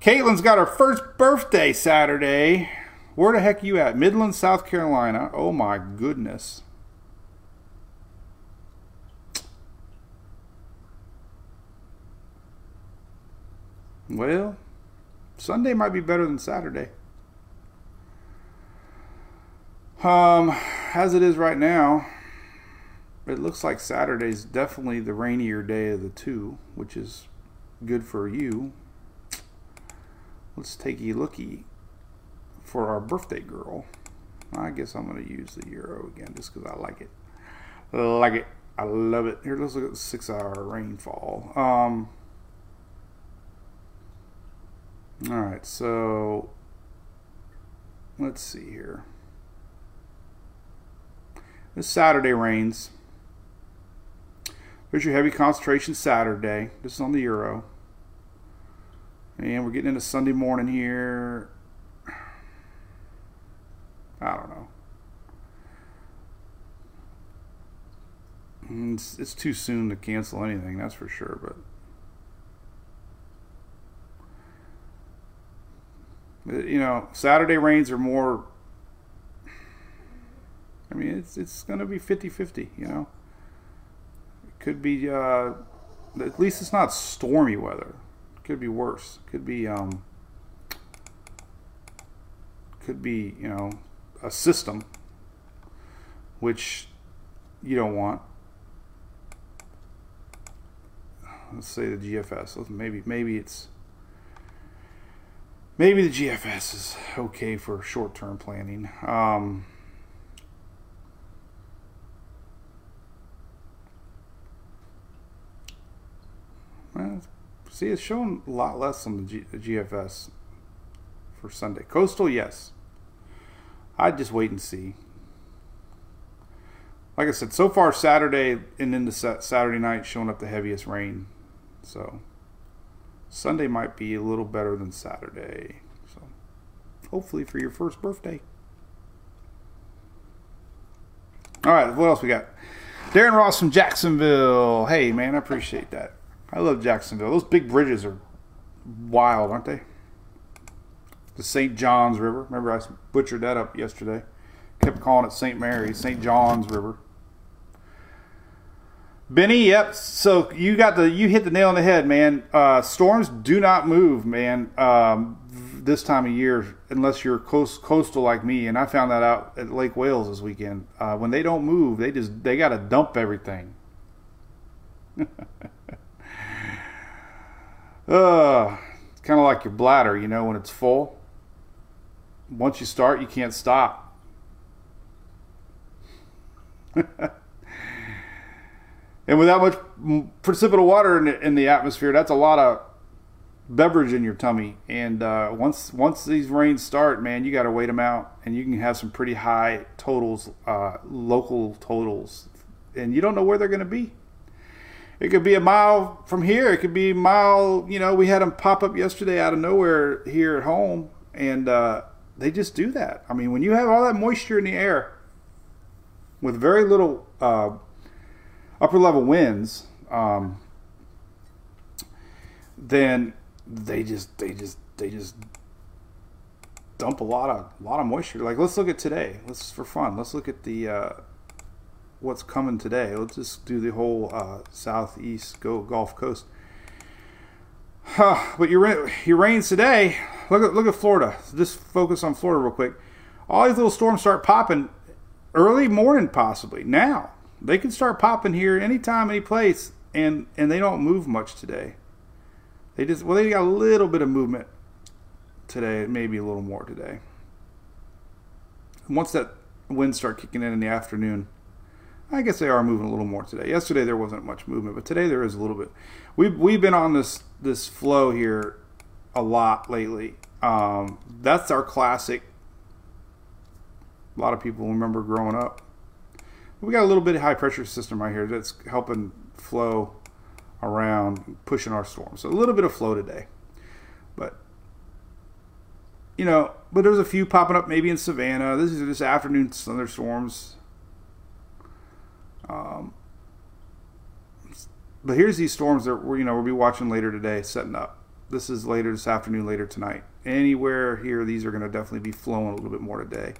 Caitlin's got her first birthday Saturday. Where the heck you at? Midland, South Carolina. Oh my goodness. Well, Sunday might be better than Saturday. Um, as it is right now, it looks like Saturday's definitely the rainier day of the two, which is good for you. Let's take a looky for our birthday girl. I guess I'm going to use the euro again just because I like it. Like it. I love it. Here, let's look at the six hour rainfall. Um, all right, so let's see here. This Saturday rains. There's your heavy concentration Saturday. This is on the Euro. And we're getting into Sunday morning here. I don't know. It's, it's too soon to cancel anything, that's for sure, but you know, Saturday rains are more I mean, it's it's going to be 50-50, you know. It could be uh at least it's not stormy weather. It could be worse. It could be um could be, you know, a system which you don't want. Let's say the GFS. Maybe maybe it's maybe the GFS is okay for short-term planning. Um, well, see, it's showing a lot less on the, G, the GFS for Sunday. Coastal, yes. I'd just wait and see. Like I said, so far Saturday and into Saturday night showing up the heaviest rain. So Sunday might be a little better than Saturday. So hopefully for your first birthday. All right, what else we got? Darren Ross from Jacksonville. Hey man, I appreciate that. I love Jacksonville. Those big bridges are wild, aren't they? The St. John's River. Remember, I butchered that up yesterday. Kept calling it St. Mary's, St. John's River. Benny, yep. So you got the you hit the nail on the head, man. Uh, storms do not move, man. Um, this time of year, unless you're coast, coastal like me, and I found that out at Lake Wales this weekend. Uh, when they don't move, they just they got to dump everything. uh, it's kind of like your bladder, you know, when it's full. Once you start, you can't stop. and with that much precipitable water in the, in the, atmosphere, that's a lot of beverage in your tummy. And uh, once once these rains start, man, you got to wait them out, and you can have some pretty high totals, uh, local totals, and you don't know where they're going to be. It could be a mile from here. It could be a mile. You know, we had them pop up yesterday out of nowhere here at home, and uh, they just do that. I mean, when you have all that moisture in the air with very little uh, upper level winds, um, then they just they just they just dump a lot of a lot of moisture. Like let's look at today. Let's for fun. Let's look at the uh, what's coming today. Let's just do the whole uh, southeast go Gulf Coast. Huh, but your your rains today. Look at look at Florida. Just focus on Florida real quick. All these little storms start popping early morning, possibly now. They can start popping here anytime, any place, and and they don't move much today. They just well, they got a little bit of movement today, maybe a little more today. Once that winds start kicking in in the afternoon, I guess they are moving a little more today. Yesterday there wasn't much movement, but today there is a little bit. We've we've been on this this flow here a lot lately. Um, that's our classic. A lot of people remember growing up. We got a little bit of high pressure system right here that's helping flow around, pushing our storm. So a little bit of flow today, but you know, but there's a few popping up maybe in Savannah. This is this afternoon thunderstorms. Um, but here's these storms that we're you know we'll be watching later today, setting up. This is later this afternoon, later tonight. Anywhere here, these are going to definitely be flowing a little bit more today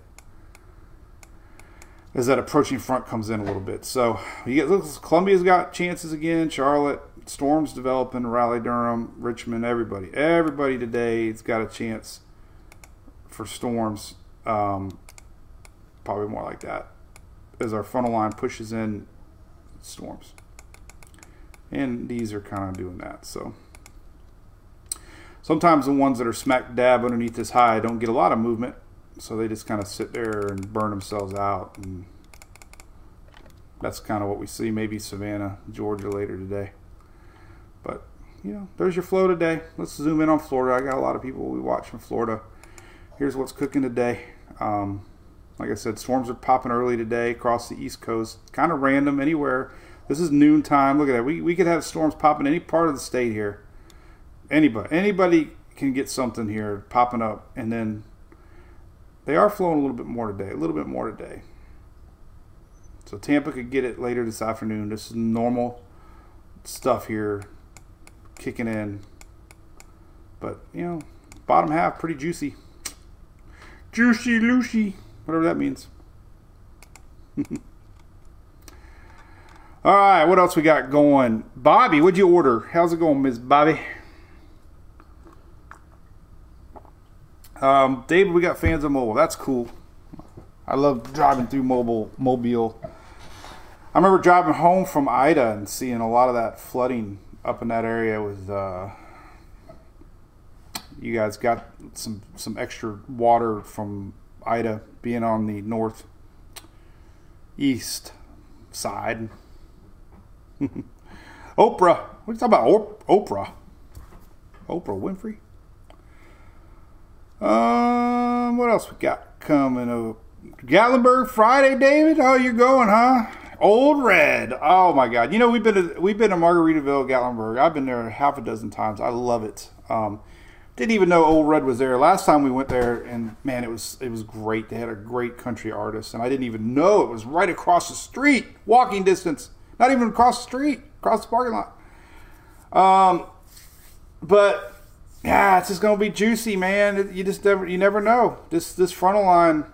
as that approaching front comes in a little bit. So you get Columbia's got chances again. Charlotte, storms developing. Raleigh, Durham, Richmond, everybody, everybody today it's got a chance for storms. Um, probably more like that as our frontal line pushes in storms. And these are kind of doing that. So sometimes the ones that are smack dab underneath this high don't get a lot of movement. So they just kind of sit there and burn themselves out. And that's kind of what we see. Maybe Savannah, Georgia later today. But, you know, there's your flow today. Let's zoom in on Florida. I got a lot of people we watch from Florida. Here's what's cooking today. Um, like I said, storms are popping early today across the East Coast. Kind of random anywhere. This is noon time. Look at that. We, we could have storms popping any part of the state here. Anybody anybody can get something here popping up, and then they are flowing a little bit more today. A little bit more today. So Tampa could get it later this afternoon. This is normal stuff here kicking in. But, you know, bottom half pretty juicy. Juicy Lucy whatever that means. All right, what else we got going? Bobby, what'd you order? How's it going, Miss Bobby? Um, David, we got fans of mobile. That's cool. I love driving through mobile mobile. I remember driving home from Ida and seeing a lot of that flooding up in that area with uh, you guys got some some extra water from Ida being on the north east side. Oprah. What are you talking about? Oprah. Oprah Winfrey. Um, what else we got coming up? Gatlinburg Friday, David. Oh, you're going, huh? Ole Red. Oh my God. You know we've been to, we've been to Margaritaville, Gatlinburg. I've been there half a dozen times. I love it. Um, didn't even know Ole Red was there. Last time we went there, and man, it was it was great. They had a great country artist, and I didn't even know it was right across the street, walking distance. Not even across the street, across the parking lot. Um, but yeah, it's just gonna be juicy, man. You just never you never know. This this frontal line,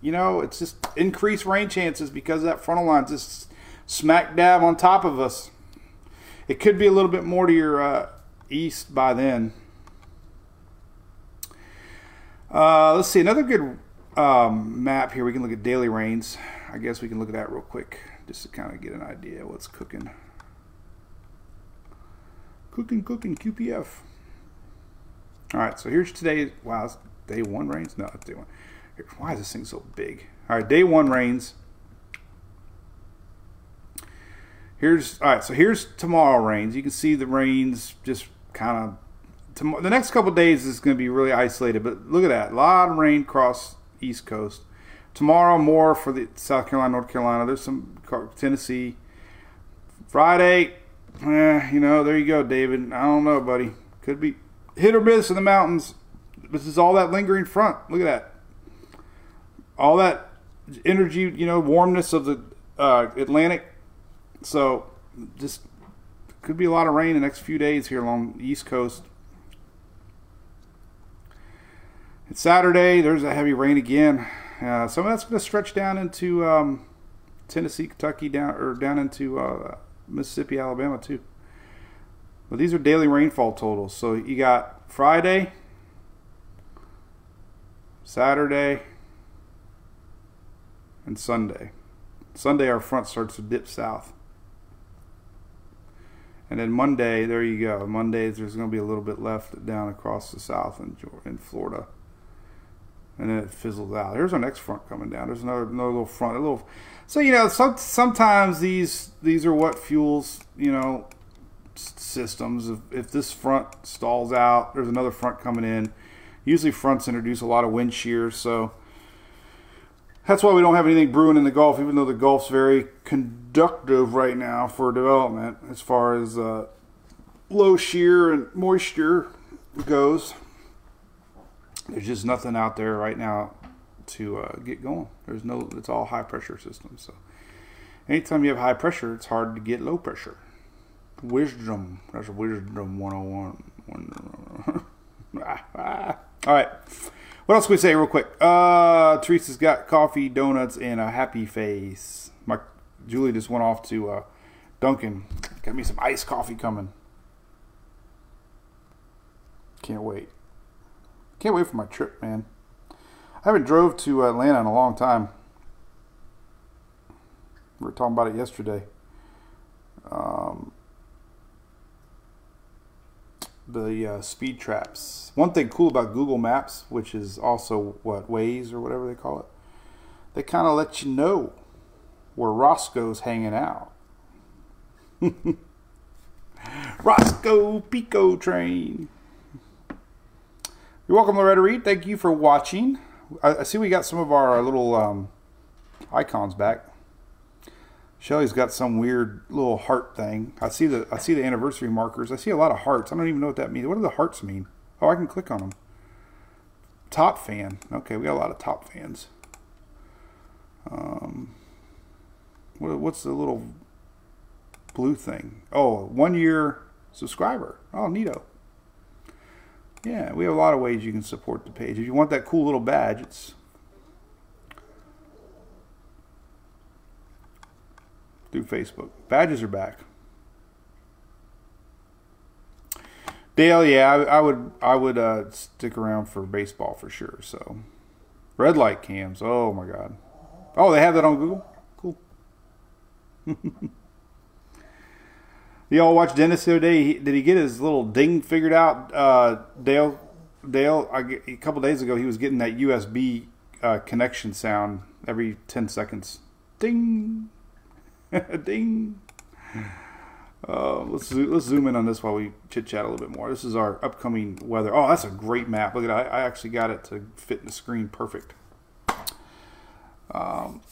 you know, it's just increased rain chances because that frontal line just smack dab on top of us. It could be a little bit more to your uh, east by then. Uh, let's see another good um, map here. We can look at daily rains. I guess we can look at that real quick just to kind of get an idea what's cooking. Cooking, cooking, QPF. All right, so here's today. Wow, day one rains. No, it's day one. Here, why is this thing so big? All right, day one rains. Here's all right. So here's tomorrow rains. You can see the rains just kind of the next couple days is going to be really isolated. But look at that, a lot of rain across East Coast. Tomorrow more for the South Carolina, North Carolina. There's some Tennessee. Friday, eh, you know, there you go, David. I don't know, buddy. Could be hit or miss in the mountains. This is all that lingering front. Look at that. All that energy, you know, warmness of the uh, Atlantic. So, just could be a lot of rain the next few days here along the East Coast. It's Saturday. There's a heavy rain again. Uh, some of that's going to stretch down into um, Tennessee, Kentucky, down or down into uh, Mississippi, Alabama too. But these are daily rainfall totals. So you got Friday, Saturday, and Sunday. Sunday, our front starts to dip south. And then Monday, there you go. Monday, there's going to be a little bit left down across the south in, in Florida. And then it fizzles out. Here's our next front coming down. There's another, another little front, a little. So you know, some, sometimes these these are what fuels you know systems. If, if this front stalls out, there's another front coming in. Usually, fronts introduce a lot of wind shear, so that's why we don't have anything brewing in the Gulf, even though the Gulf's very conductive right now for development as far as uh, low shear and moisture goes. There's just nothing out there right now to uh, get going. There's no, it's all high pressure systems. So anytime you have high pressure, it's hard to get low pressure. Wisdom. That's wisdom 101. All right. What else can we say real quick? Uh, Teresa's got coffee, donuts, and a happy face. My Julie just went off to uh. Got me some iced coffee coming. Can't wait. Can't wait for my trip, man. I haven't drove to Atlanta in a long time. We were talking about it yesterday. Um, the uh, speed traps. One thing cool about Google Maps, which is also what Waze or whatever they call it, they kind of let you know where Rosco's hanging out. Rosco P. Coltrane. You're welcome, Loretta Reed. Thank you for watching. I, I see we got some of our little um, icons back. Shelly's got some weird little heart thing. I see the I see the anniversary markers. I see a lot of hearts. I don't even know what that means. What do the hearts mean? Oh, I can click on them. Top fan. Okay, we got a lot of top fans. Um, what, what's the little blue thing? Oh, one year subscriber. Oh, neato. Yeah, we have a lot of ways you can support the page. If you want that cool little badge, it's through Facebook. Badges are back. Dale, yeah, I, I would I would uh, stick around for baseball for sure. So, red light cams. Oh my God. Oh, they have that on Google. Cool. Y'all watched Dennis the other day? He, did he get his little ding figured out? Uh, Dale, Dale, I, a couple days ago, he was getting that USB uh, connection sound every ten seconds. Ding. Ding. Uh, let's zo- let's zoom in on this while we chit chat a little bit more. This is our upcoming weather. Oh, that's a great map. Look at. I, I actually got it to fit in the screen perfect. Um,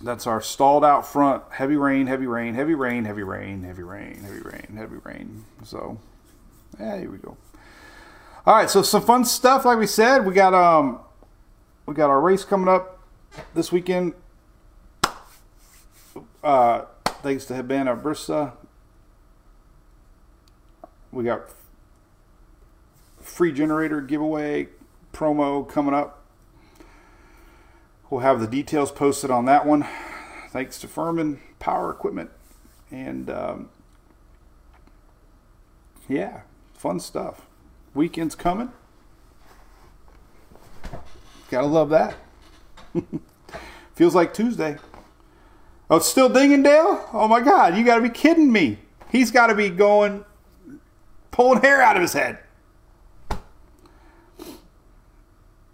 that's our stalled out front. Heavy rain, heavy rain, heavy rain, heavy rain, heavy rain, heavy rain, heavy rain. So, yeah, here we go. All right, so some fun stuff. Like we said, we got um, we got our race coming up this weekend. Uh, thanks to Habana Brisa. We got free generator giveaway promo coming up. We'll have the details posted on that one. Thanks to Firman Power Equipment. And um, yeah, fun stuff. Weekend's coming. Gotta love that. Feels like Tuesday. Oh, it's still dinging Dale? Oh my God, you gotta be kidding me. He's gotta be going, pulling hair out of his head.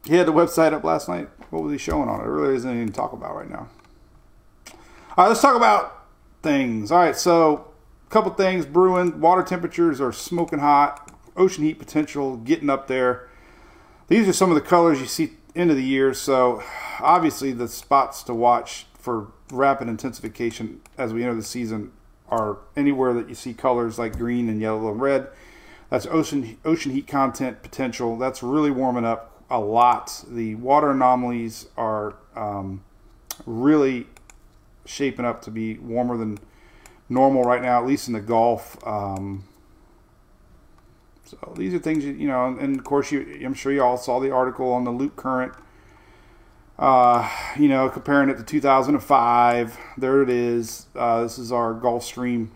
He had the website up last night. What was he showing on it? It really isn't anything to talk about right now. All right, let's talk about things. All right, so a couple things brewing. Water temperatures are smoking hot. Ocean heat potential getting up there. These are some of the colors you see end of the year. So obviously the spots to watch for rapid intensification as we enter the season are anywhere that you see colors like green and yellow and red. That's ocean ocean heat content potential. That's really warming up a lot. The water anomalies are um, really shaping up to be warmer than normal right now, at least in the Gulf. Um, so these are things you, you know, and of course you, I'm sure you all saw the article on the loop current. Uh, you know, comparing it to 2005. There it is. Uh, this is our Gulf Stream.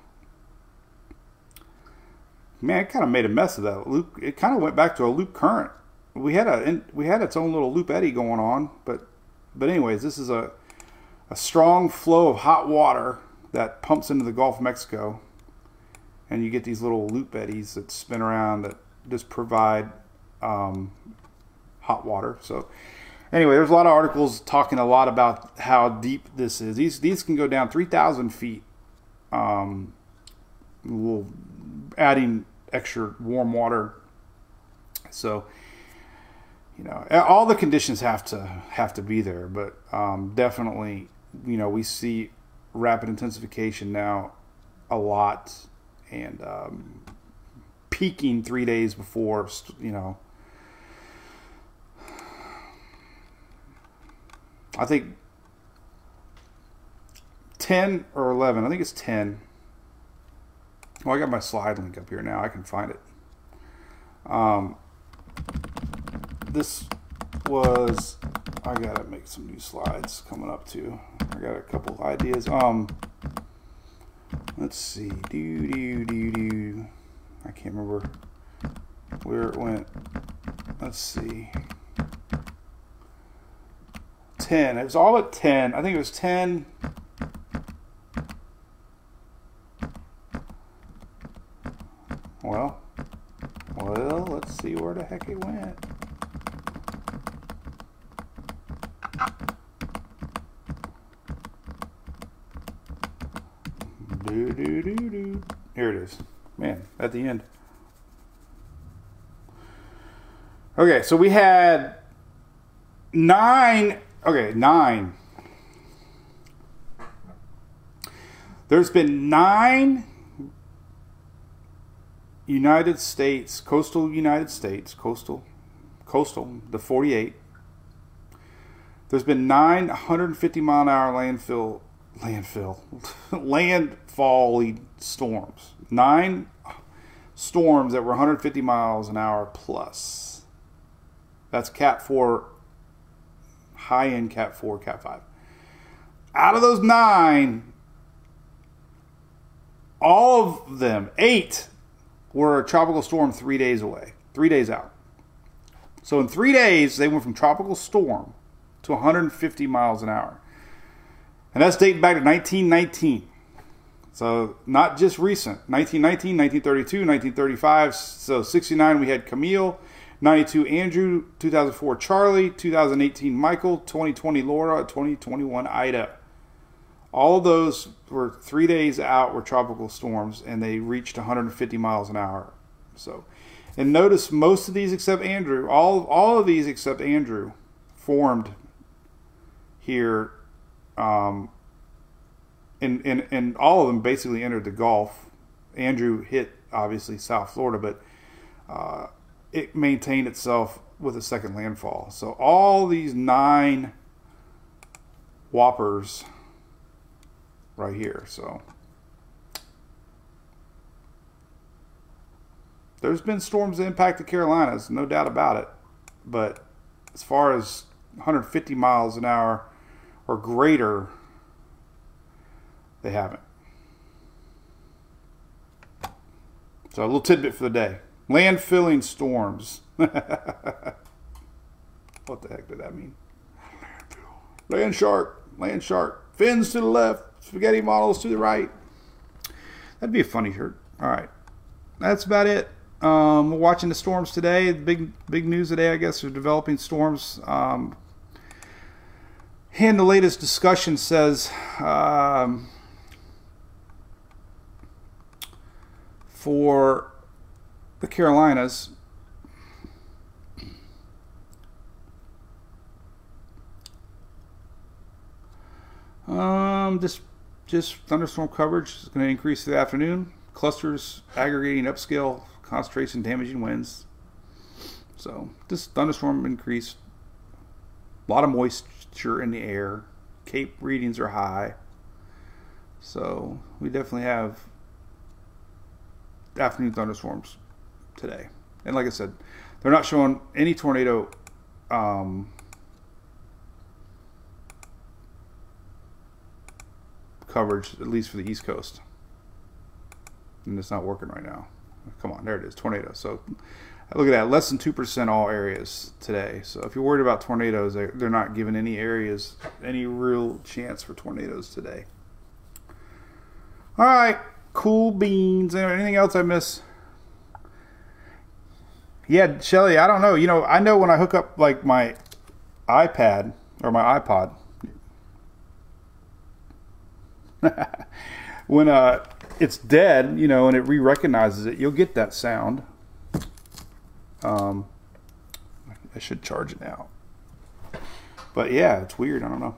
Man, it kind of made a mess of that loop. It kind of went back to a loop current. We had a we had its own little loop eddy going on, but but anyways, this is a a strong flow of hot water that pumps into the Gulf of Mexico, and you get these little loop eddies that spin around that just provide um, hot water. So anyway, there's a lot of articles talking a lot about how deep this is. These these can go down 3,000 feet. Um, we'll adding extra warm water. So you know, all the conditions have to have to be there, but um, definitely, you know, we see rapid intensification now a lot, and um, peaking three days before, you know. I think 10 or 11. I think it's 10. Well, I got my slide link up here now. I can find it. Um, this was I gotta make some new slides coming up too. I got a couple ideas. Um, let's see. Do do do do. I can't remember where it went. Let's see. 10. It was all at 10. I think it was 10. Well, well, let's see where the heck it went. Do, do, do, do. Here it is. Man, at the end. Okay, so we had nine. Okay, nine. There's been nine United States, coastal United States, coastal, coastal, the 48. There's been nine 150 mile an hour landfill, landfill, landfall storms. Nine storms that were 150 miles an hour plus. That's Cat 4, high end Cat 4, Cat 5. Out of those nine, all of them, eight, were a tropical storm three days away, three days out. So in three days, they went from tropical storm to 150 miles an hour. And that's dating back to 1919. So not just recent. 1919, 1932, 1935. So 69 we had Camille, 92 Andrew, 2004 Charley, 2018 Michael, 2020 Laura, 2021 Ida. All of those were three days out were tropical storms, and they reached 150 miles an hour. So, and notice most of these except Andrew, all all of these except Andrew, formed here, um, and and and all of them basically entered the Gulf. Andrew hit obviously South Florida, but uh, it maintained itself with a second landfall. So all these nine whoppers right here. So there's been storms that impact the Carolinas, no doubt about it. But as far as 150 miles an hour or greater, they haven't. So a little tidbit for the day. Landfilling storms. what the heck did that mean? Land shark, land shark. Fins to the left, spaghetti models to the right. That'd be a funny shirt. All right. That's about it. Um, we're watching the storms today. Big big news today, I guess, are developing storms. Um, and the latest discussion says um, for the Carolinas, um, just just thunderstorm coverage is going to increase the afternoon. Clusters aggregating upscale concentration damaging winds. So this thunderstorm increase. A lot of moisture in the air. Cape readings are high. So we definitely have afternoon thunderstorms today. And like I said, they're not showing any tornado um, coverage, at least for the East Coast. And it's not working right now. Come on, there it is, tornado. So look at that, less than 2% all areas today. So if you're worried about tornadoes, they're not giving any areas any real chance for tornadoes today. All right, cool beans. Anything else I miss? Yeah, Shelly, I don't know. You know, I know when I hook up like my iPad or my iPod, when uh, it's dead, you know, and it re-recognizes it, you'll get that sound. Um, I should charge it now. But yeah, it's weird. I don't know.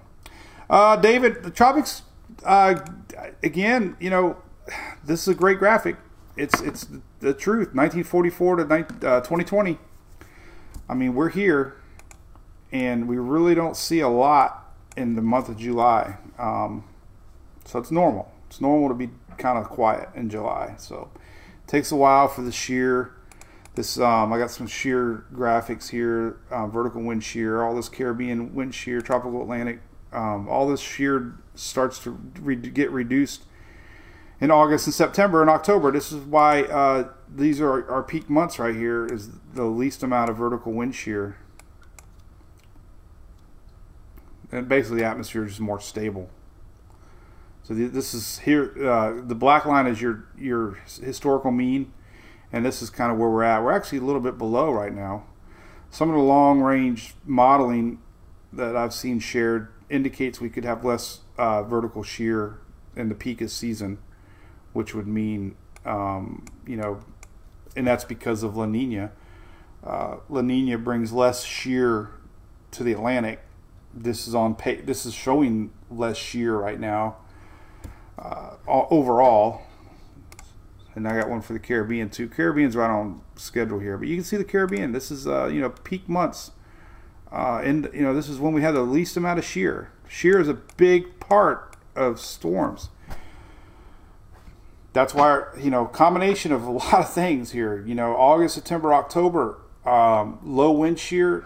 Uh, David, the tropics. Uh, again, you know, this is a great graphic. It's it's the truth. 1944 to 19, uh, 2020. I mean, we're here, and we really don't see a lot in the month of July. Um, so it's normal. It's normal to be kind of quiet in July. So it takes a while for the shear. This um, I got some shear graphics here, uh, vertical wind shear, all this Caribbean wind shear, tropical Atlantic, um, all this shear starts to re- get reduced in August and September and October. This is why uh, these are our peak months right here. Is the least amount of vertical wind shear and basically the atmosphere is more stable. So this is here. Uh, the black line is your your historical mean, and this is kind of where we're at. We're actually a little bit below right now. Some of the long range modeling that I've seen shared indicates we could have less uh, vertical shear in the peak of season, which would mean, um, you know, and that's because of La Nina. Uh, La Nina brings less shear to the Atlantic. This is on pay, This is showing less shear right now uh, all- overall. And I got one for the Caribbean too. Caribbean's right on schedule here, but you can see the Caribbean. This is uh, you know peak months, uh, and you know this is when we have the least amount of shear. Shear is a big part of storms. That's why you know combination of a lot of things here. You know August, September, October, um, low wind shear,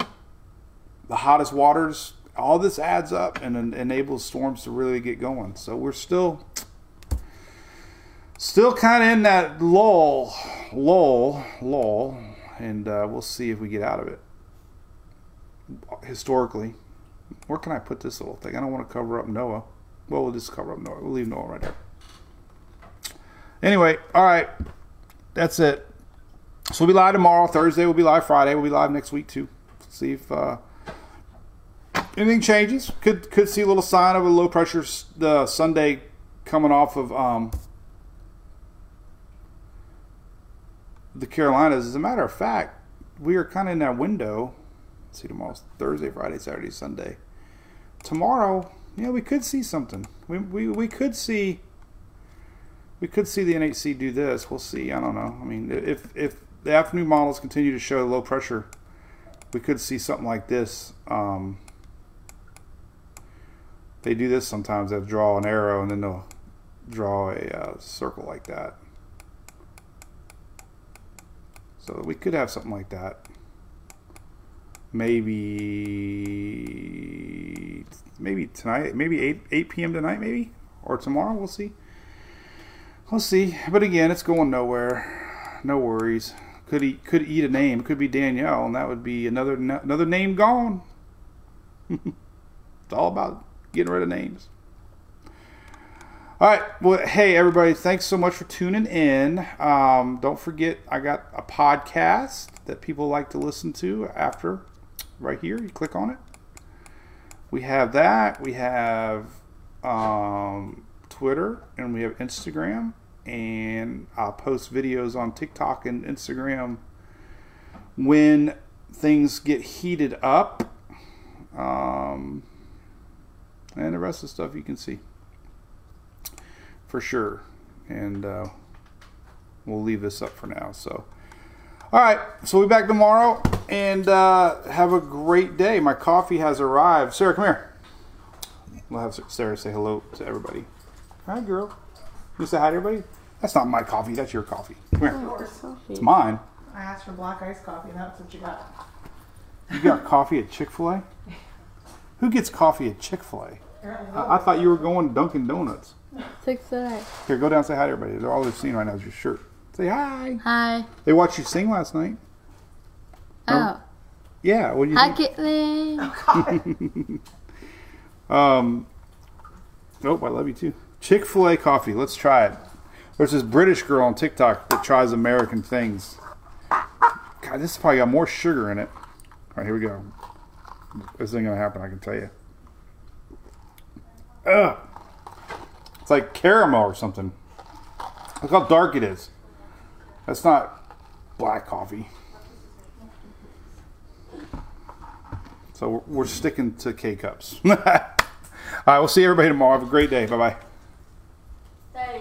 the hottest waters. All this adds up and en- enables storms to really get going. So we're still still kind of in that lull, lull, lull, and uh, we'll see if we get out of it. Historically, where can I put this little thing? I don't want to cover up NOAA. Well, we'll just cover up NOAA. We'll leave NOAA right there. Anyway, all right, that's it. So we'll be live tomorrow. Thursday we'll be live. Friday we'll be live next week too. See if uh, anything changes. Could could see a little sign of a low pressure the Sunday coming off of um, the Carolinas. As a matter of fact, we are kind of in that window. Let's see, tomorrow's Thursday, Friday, Saturday, Sunday. Tomorrow, yeah, we could see something. We, we, we could see we could see the NHC do this. We'll see. I don't know. I mean, if if the afternoon models continue to show low pressure, we could see something like this. Um, they do this sometimes. They draw an arrow and then they'll draw a uh, circle like that. So we could have something like that. Maybe maybe tonight, maybe 8 8 p.m. tonight maybe or tomorrow, we'll see. We'll see. But again, it's going nowhere. No worries. Could he could eat a name. Could be Danielle and that would be another another name gone. it's all about getting rid of names. All right. Well, hey, everybody, thanks so much for tuning in. Um, don't forget, I got a podcast that people like to listen to after right here. You click on it. We have that. We have um, Twitter and we have Instagram. And I'll post videos on TikTok and Instagram when things get heated up. Um, and the rest of the stuff you can see for sure. And uh, we'll leave this up for now. So, all right. So we'll be back tomorrow and uh, have a great day. My coffee has arrived. Sarah, come here. We'll have Sarah say hello to everybody. Hi, girl. You say hi to everybody? That's not my coffee. That's your coffee. Come here. It's mine. I asked for black iced coffee, and that's what you got. You got coffee at Chick Fil A? Who gets coffee at Chick Fil A? Apparently, I, I thought you were going Dunkin' Donuts. Six today. Here, go down and say hi to everybody. They're all they're seeing right now is your shirt. Say hi. Hi. They watched you sing last night. Oh. Yeah. What do you Hi, think? Caitlin. Um. Nope. I love you too. Chick Fil A coffee. Let's try it. There's this British girl on TikTok that tries American things. God, this probably got more sugar in it. All right, here we go. This isn't gonna happen. I can tell you. Ugh. It's like caramel or something. Look how dark it is. That's not black coffee. So we're, sticking to K cups. All right, we'll see everybody tomorrow. Have a great day. Bye bye.